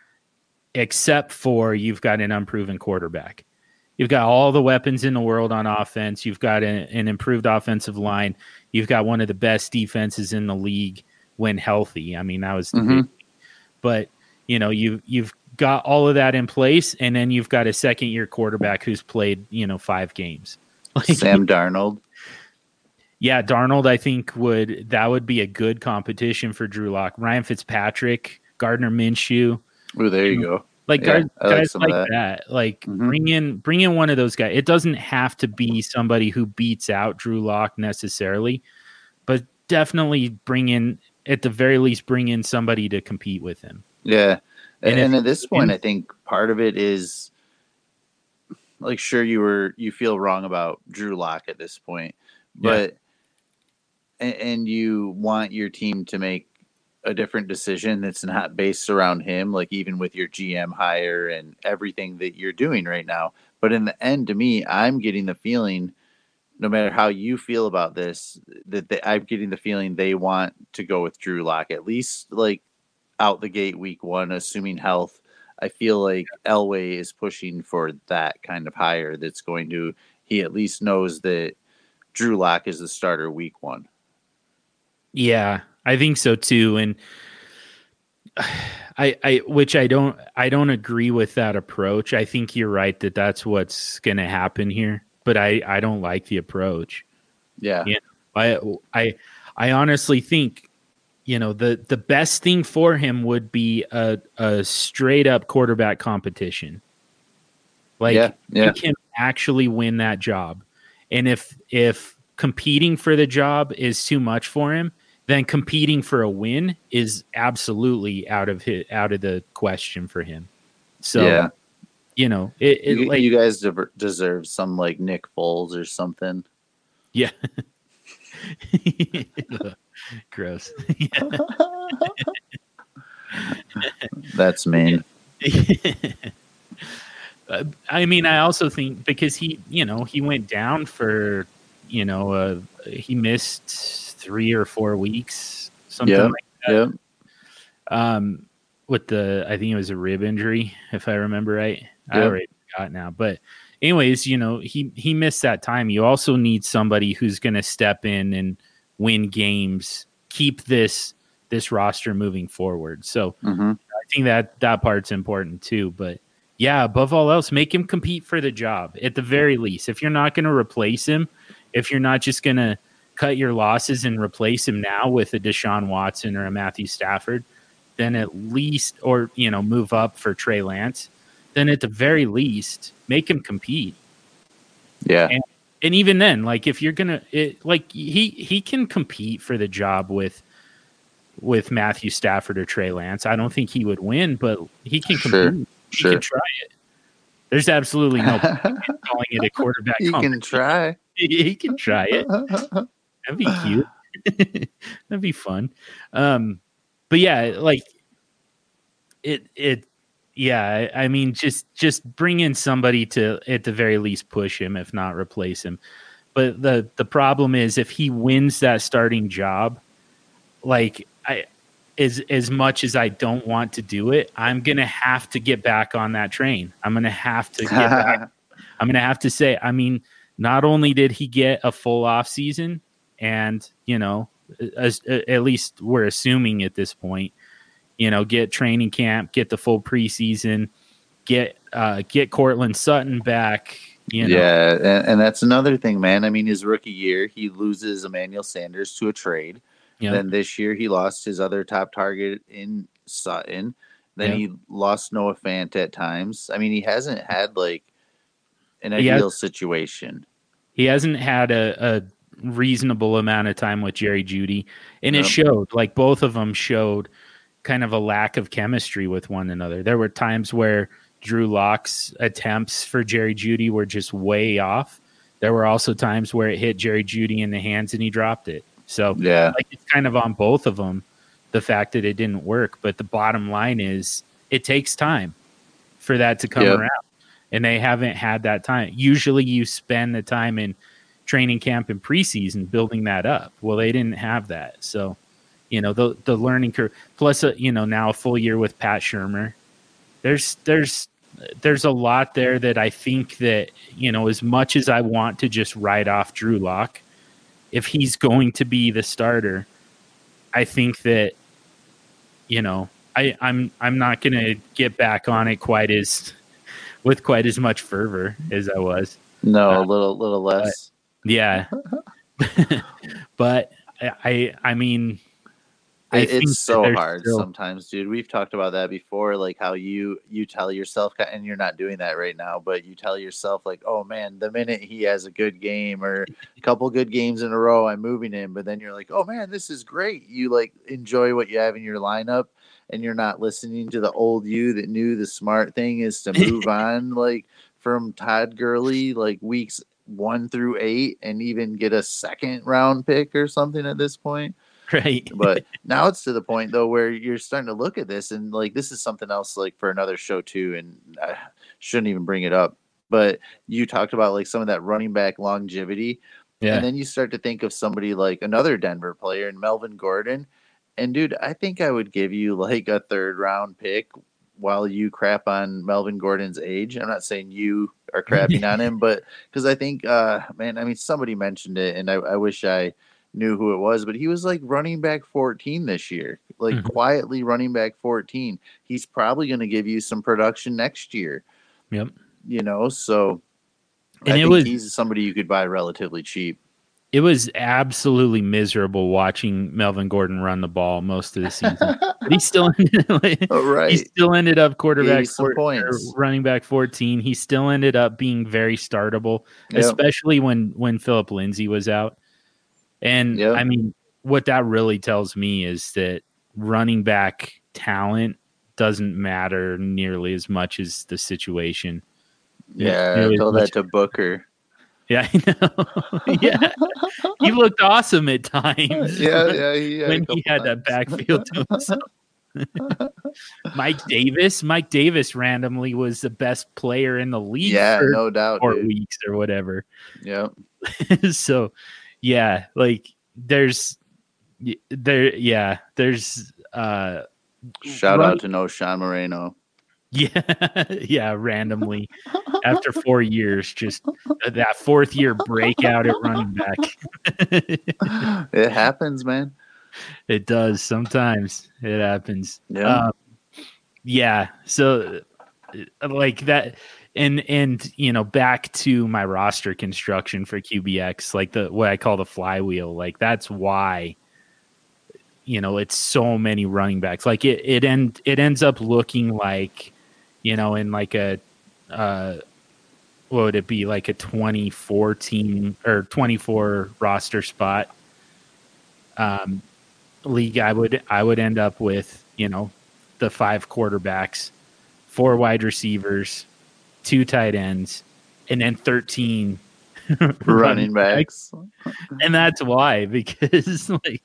except for you've got an unproven quarterback. You've got all the weapons in the world on offense. You've got a, an improved offensive line. You've got one of the best defenses in the league when healthy. I mean, that was Mhm. but you know you you've got all of that in place and then you've got a second year quarterback who's played you know five games *laughs* like Sam Darnold. yeah darnold i think would that would be a good competition for drew lock ryan fitzpatrick gardner minshew Oh, there you go. like Yeah, guys, like guys like that. that, like Mhm. bring in bring in one of those guys it doesn't have to be somebody who beats out drew lock necessarily but definitely bring in at the very least bring in somebody to compete with him Yeah. And And, if- at this point, and- I think part of it is like, sure, you were, you feel wrong about Drew Lock at this point, Yeah. but, and, and you want your team to make a different decision that's not based around him, like even with your GM hire and everything that you're doing right now. But in the end, to me, I'm getting the feeling no matter how you feel about this, that they, I'm getting the feeling they want to go with Drew Lock at least like out the gate week one, assuming health. I feel like Elway is pushing for that kind of hire. That's going to he at least knows that Drew Lock is the starter week one. Yeah, I think so too. And *sighs* I, I, which I don't, I don't agree with that approach. I think you're right that that's what's going to happen here, but I, I don't like the approach. Yeah. Yeah. I, I, I honestly think, you know, the, the best thing for him would be a, a straight up quarterback competition. Like, Yeah, yeah. he can actually win that job. And if, if competing for the job is too much for him, then competing for a win is absolutely out of his, out of the question for him. So, yeah. You know, it, it You, like you guys deserve some like Nick Foles or something. yeah. *laughs* Gross. *laughs* That's mean. *laughs* Uh, I mean, I also think because he, you know, he went down for, you know, uh, he missed three or four weeks, something Yeah. like that. Yep. Um, with the, I think it was a rib injury, if I remember right. I Yeah. already forgot now, but anyways, you know, he he missed that time. You also need somebody who's going to step in and win games, keep this this roster moving forward. So hmm I think that that part's important too. But yeah, above all else, make him compete for the job at the very least. If you're not going to replace him, if you're not just going to cut your losses and replace him now with a Deshaun Watson or a Matthew Stafford, then at least, or you know, move up for Trey Lance, then at the very least, make him compete. Yeah. And even then, like if you're gonna, it, like he he can compete for the job with with Matthew Stafford or Trey Lance. I don't think he would win, but he can Sure. compete. He Sure. can try it. There's absolutely no *laughs* calling it a quarterback. he can try. *laughs* he can try it. *laughs* That'd be cute. That'd be fun. Um, but yeah, like it, it, yeah. I mean, just just bring in somebody to at the very least push him, if not replace him. But the the problem is if he wins that starting job, like I, as as much as I don't want to do it, I'm gonna have to get back on that train. I'm gonna have to get back *laughs* I'm going to have to say, I mean, not only did he get a full off season, and you know, as, at least we're assuming at this point, you know, get training camp, get the full preseason, get uh, get Courtland Sutton back. You know, Yeah, and, and that's another thing, man. I mean, his rookie year, he loses Emmanuel Sanders to a trade. know, Then this year, he lost his other top target in Sutton. Then Yeah. he lost Noah Fant at times. I mean, he hasn't had like an He has- ideal situation. he hasn't had a, a reasonable amount of time with Jerry Jeudy, and it Yep. showed. Like both of them showed kind of a lack of chemistry with one another. There were times where Drew Lock's attempts for Jerry Jeudy were just way off. There were also times where it hit Jerry Jeudy in the hands and he dropped it. So Yeah, like it's kind of on both of them the fact that it didn't work but the bottom line is it takes time for that to come Yep. around and they haven't had that time usually you spend the time in training camp and preseason building that up well they didn't have that so you know the the learning curve plus uh, you know now a full year with Pat Shurmur. There's there's there's a lot there that I think that you know as much as I want to just write off Drew Lock if he's going to be the starter I think that you know I I'm I'm not going to get back on it quite as with quite as much fervor as I was. No, Uh, a little, little less. yeah. *laughs* *laughs* But I, I mean I It- think that it's so hard still- sometimes, dude. We've talked about that before, like how you you tell yourself, and you're not doing that right now, but you tell yourself, like, oh man, the minute he has a good game or a *laughs* couple good games in a row, I'm moving him. But then you're like, oh man, this is great. You like enjoy what you have in your lineup, and you're not listening to the old you that knew the smart thing is to move *laughs* on, like from Todd Gurley, like weeks one through eight, and even get a second round pick or something at this point *laughs* right but *laughs* now it's to the point though where you're starting to look at this and like this is something else like for another show too and i shouldn't even bring it up but you talked about like some of that running back longevity Yeah. And then you start to think of somebody like another Denver player and Melvin Gordon. And dude, I think I would give you *laughs* like a third round pick while you crap on Melvin Gordon's age. I'm not saying you are crapping on him, but because I think, uh, man, I mean, somebody mentioned it, and I, I wish I knew who it was, but he was like running back 14 this year, like Mhm. quietly running back 14. He's probably going to give you some production next year, Yep. you know. So, And I it think was- he's somebody you could buy relatively cheap. It was absolutely miserable watching Melvin Gordon run the ball most of the season. but he still ended, *laughs* Oh, right. he still ended up quarterback four- points. running back 14. He still ended up being very startable, Yep. especially when when Phillip Lindsay was out. And Yep. I mean, what that really tells me is that running back talent doesn't matter nearly as much as the situation. Yeah, tell that to Booker. *laughs* Yeah, I know. *laughs* yeah, he looked awesome at times. Yeah, yeah. *laughs* He had when he had that backfield to himself. Mike Davis, Mike Davis randomly was the best player in the league yeah, for no doubt. four dude. weeks or whatever. Yeah. so, yeah, like there's there, yeah, there's uh, Shout out to Knowshon Moreno. *laughs* yeah, yeah, randomly after four years, just that fourth year breakout at running back. *laughs* it happens, man. It does sometimes. It happens. Yeah. Um, yeah. So, uh, like that, and and you know, back to my roster construction for QBX, like the what I call the flywheel. Like that's why, you know, it's so many running backs. Like it it end it ends up looking like, you know, in like a, uh, what would it be like a 2014 or 24 roster spot um, league, I would I would end up with you know the five quarterbacks, four wide receivers, two tight ends, and then thirteen *laughs* Running backs. and that's why *laughs* because like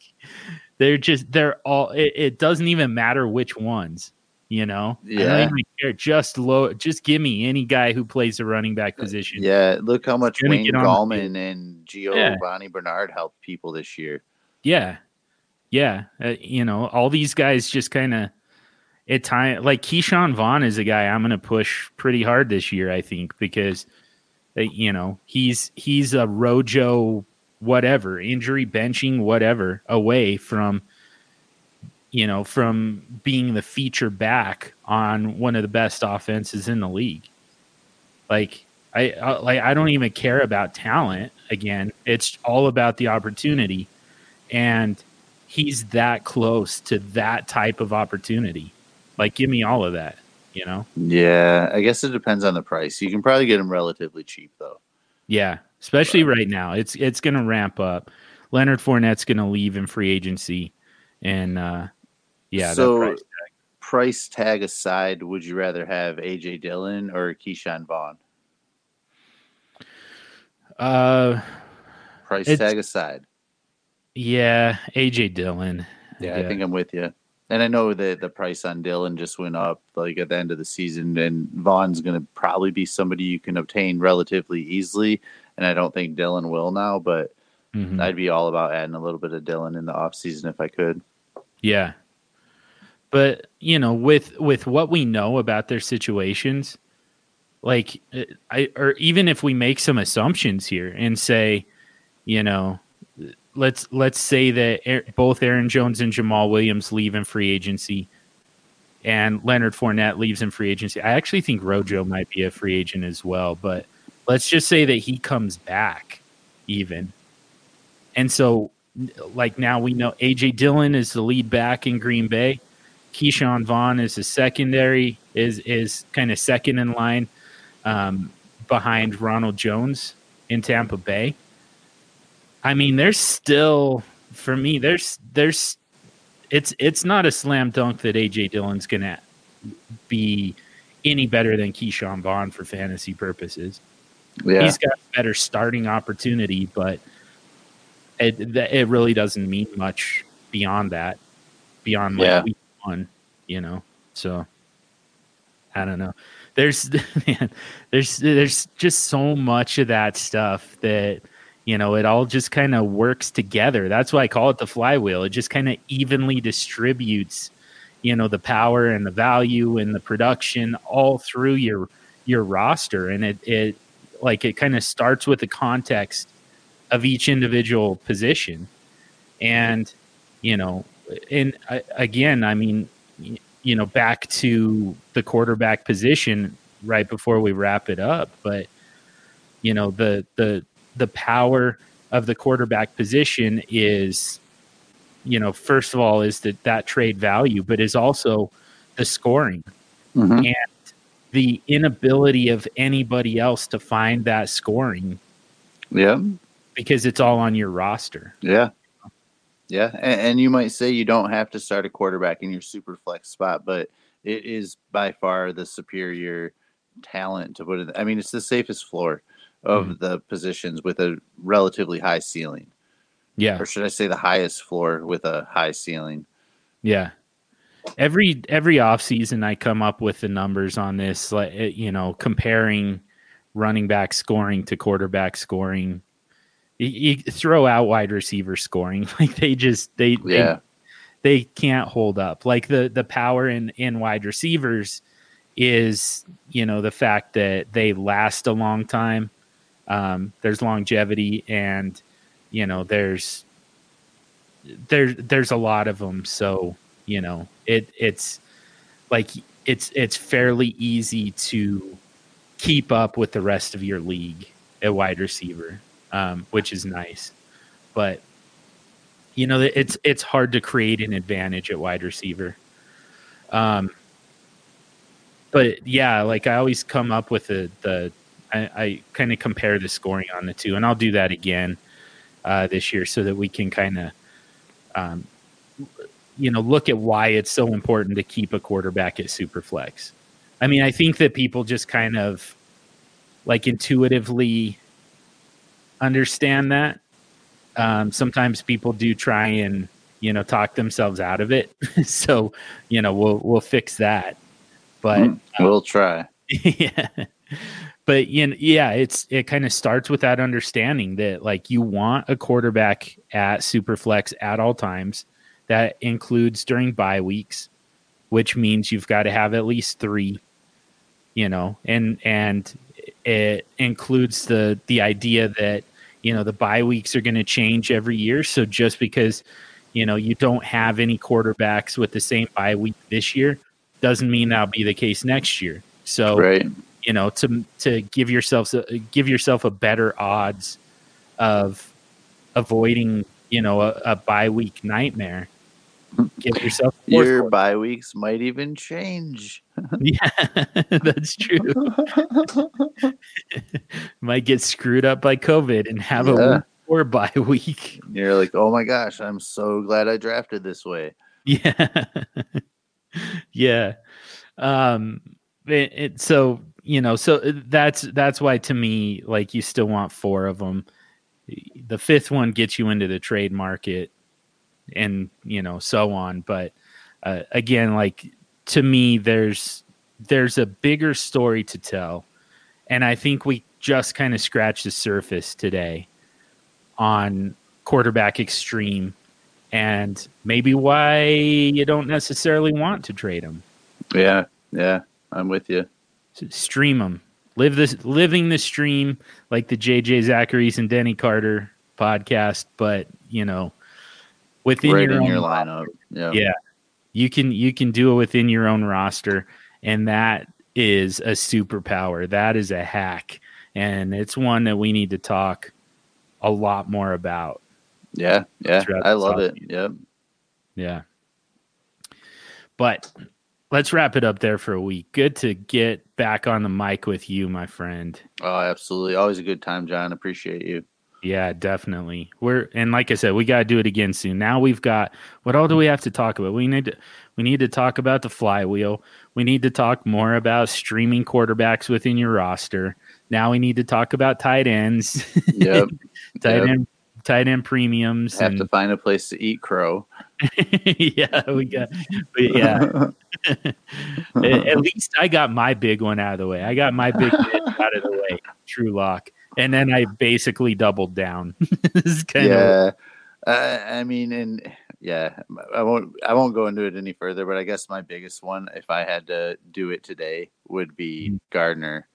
they're just they're all it, it doesn't even matter which ones you know I Yeah. don't even care just low just give me any guy who plays the running back position Yeah, look how much Wayne get on the Gallman and Yeah. Giovani Bernard helped people this year. Yeah, yeah. Uh, you know, all these guys just kind of at time like Ke'Shawn Vaughn is a guy I'm going to push pretty hard this year. I think because uh, you know he's he's a Rojo whatever injury benching whatever away from you know from being the feature back on one of the best offenses in the league. Like I, I like I don't even care about talent again. It's all about the opportunity and he's that close to that type of opportunity. Like, give me all of that, you know? Yeah, I guess it depends on the price. You can probably get them relatively cheap though. Yeah, especially right now. It's it's going to ramp up. Leonard Fournette's going to leave in free agency, and uh, yeah, So- price. Price tag aside, would you rather have AJ Dillon or Ke'Shawn Vaughn? Uh, Price tag aside. yeah, AJ Dillon. Yeah, I think I'm with you. And I know that the price on Dillon just went up like at the end of the season, and Vaughn's going to probably be somebody you can obtain relatively easily. And I don't think Dillon will now, but Mhm. I'd be all about adding a little bit of Dillon in the offseason if I could. Yeah. But, you know, with with what we know about their situations, like uh, I or even if we make some assumptions here and say, you know, let's let's say that both Aaron Jones and Jamaal Williams leave in free agency and Leonard Fournette leaves in free agency. I actually think Rojo might be a free agent as well, but let's just say that he comes back even. And so like now we know AJ Dillon is the lead back in Green Bay. Ke'Shawn Vaughn is the secondary, is is kind of second in line um, behind Ronald Jones in Tampa Bay. I mean, there's still for me, there's there's it's it's not a slam dunk that AJ Dillon's gonna be any better than Ke'Shawn Vaughn for fantasy purposes Yeah. he's got a better starting opportunity, but it it really doesn't mean much beyond that, beyond like Yeah. week one, you know. So I don't know. There's *laughs* man, there's there's just so much of that stuff that you know, it all just kind of works together. That's why I call it the flywheel. It just kind of evenly distributes, you know, the power and the value and the production all through your your roster. And it it like it kind of starts with the context of each individual position. And, you know, and I, again, I mean, you know, back to the quarterback position right before we wrap it up, but you know, the the the power of the quarterback position is you know, first of all is that that trade value, but is also the scoring. Mhm. And the inability of anybody else to find that scoring Yeah. because it's all on your roster. Yeah. Yeah. And, and you might say you don't have to start a quarterback in your super flex spot, but it is by far the superior talent to put it. I mean, it's the safest floor of the positions with a relatively high ceiling. Yeah. Or should I say the highest floor with a high ceiling? Yeah. Every every offseason I come up with the numbers on this like eh, you know comparing running back scoring to quarterback scoring. You, you throw out wide receiver scoring *laughs* like they just they Yeah. they, they can't hold up. Like the the power in in wide receivers is you know the fact that they last a long time. Um, there's longevity and you know there's there there's a lot of them so you know it it's like it's it's fairly easy to keep up with the rest of your league at wide receiver um, which is nice. But you know it's it's hard to create an advantage at wide receiver. Um but yeah like i always come up with the the i, I kind of compare the scoring on the two and i'll do that again uh, this year so that we can kind of um, you know look at why it's so important to keep a quarterback at superflex. I mean i think that people just kind of like intuitively understand that. Um, sometimes people do try and you know talk themselves out of it. *laughs* So you know we'll we'll fix that. But Mm, we'll try. *laughs* yeah but you know, yeah it's it kind of starts with that understanding that like you want a quarterback at superflex at all times. That includes during bye weeks which means you've got to have at least three you know and and it includes the the idea that you know the bye weeks are going to change every year. So just because you know you don't have any quarterbacks with the same bye week this year doesn't mean that'll be the case next year. So Right. You know to to give yourself give yourself a better odds of avoiding you know a, a bye week nightmare give yourself Your bye weeks might even change. *laughs* yeah *laughs* that's true *laughs* might get screwed up by covid and have a Yeah. week or bye week You're like, oh my gosh, I'm so glad I drafted this way. yeah yeah um it, it so you know so uh, that's that's why to me like you still want four of them the fifth one gets you into the trade market and you know so on but uh, again like to me there's there's a bigger story to tell and i think we just kind of scratched the surface today on quarterback extreme and maybe why you don't necessarily want to trade him Yeah. Yeah. I'm with you. Stream them live this living the stream like the jj Zachariason and denny carter podcast but you know within right your your lineup. Yeah. yeah you can you can do it within your own roster and that is a superpower that is a hack and it's one that we need to talk a lot more about Yeah. Yeah. I love it. Yep. Yeah. But let's wrap it up there for a week. Good to get back on the mic with you, my friend. Oh, absolutely. Always a good time, John. Appreciate you. Yeah, definitely. We're and like I said, we got to do it again soon. Now we've got what all do we have to talk about? We need to we need to talk about the flywheel. We need to talk more about streaming quarterbacks within your roster. Now we need to talk about tight ends, *laughs* Yep. tight Yep. end tight end premiums Have and to find a place to eat crow. *laughs* yeah, we got but yeah. *laughs* at, least I got my big one out of the way. I got my big bit out of the way. Drew Lock. and then I basically doubled down. *laughs* Kind of yeah. Uh, I mean, and yeah, I won't. I won't go into it any further. But I guess my biggest one, if I had to do it today, would be Mhm. Gardner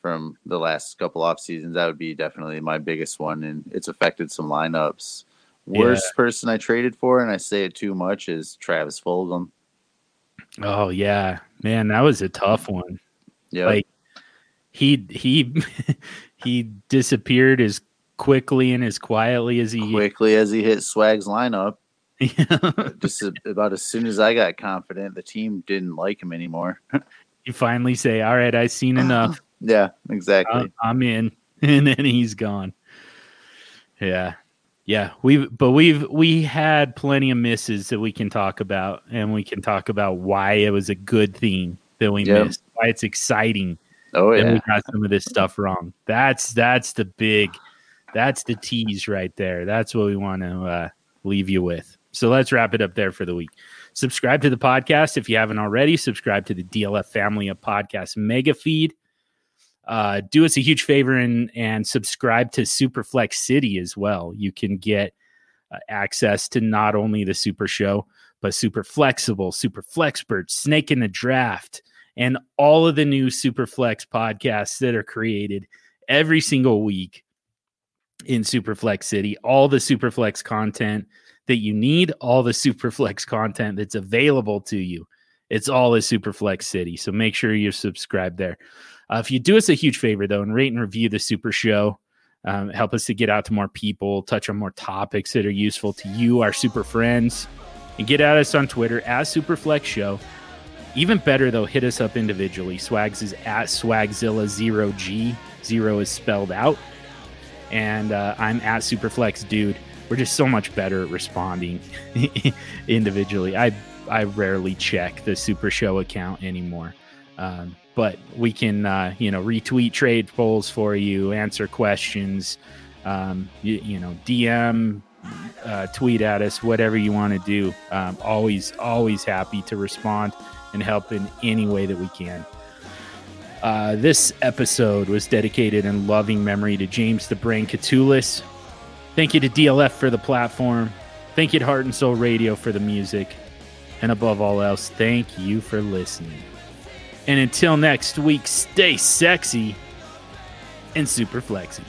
from the last couple off seasons. That would be definitely my biggest one, and it's affected some lineups. Worst person I traded for, and I say it too much, is Travis Fulgham. Oh yeah, man, that was a tough one. Yeah, Like he he *laughs* he disappeared as quickly and as quietly as he quickly as he hit Swag's lineup, Yeah. *laughs* just about as soon as I got confident, the team didn't like him anymore. *laughs* you finally say, "All right, I've seen enough. Yeah, exactly. I'm, I'm in," *laughs* and then he's gone. Yeah, yeah. We've but we've we had plenty of misses that we can talk about, and we can talk about why it was a good thing that we Yep. missed, why it's exciting oh and yeah, we got some of this stuff wrong. That's that's the big, that's the tease right there. That's what we want to uh, leave you with. So let's wrap it up there for the week. Subscribe to the podcast if you haven't already. Subscribe to the DLF Family of podcasts mega feed. Uh, do us a huge favor and and subscribe to Superflex City as well. You can get uh, access to not only the Super Show but Super Flexible, Super Flexpert, Snake in the Draft, and all of the new Superflex podcasts that are created every single week in Superflex City. All the Superflex content that you need, all the Superflex content that's available to you. It's all at Superflex City. So make sure you're subscribed there. Uh, if you do us a huge favor, though, and rate and review the Super Show, um, help us to get out to more people, touch on more topics that are useful to you, our super friends, and get at us on Twitter at Superflex Show. Even better though, hit us up individually. Swags is at Swagzilla zero G. Zero is spelled out. And uh, I'm at Superflex Dude. We're just so much better at responding *laughs* individually. I I rarely check the Super Show account anymore. Um, but we can uh, you know retweet trade polls for you, answer questions, um, you, you know DM, uh, tweet at us, whatever you want to do. Um, always always happy to respond and help in any way that we can. Uh, this episode was dedicated in loving memory to James the Brain Koutoulas. Thank you to DLF for the platform. Thank you to Heart and Soul Radio for the music. And above all else, thank you for listening. And until next week, stay sexy and super flexy.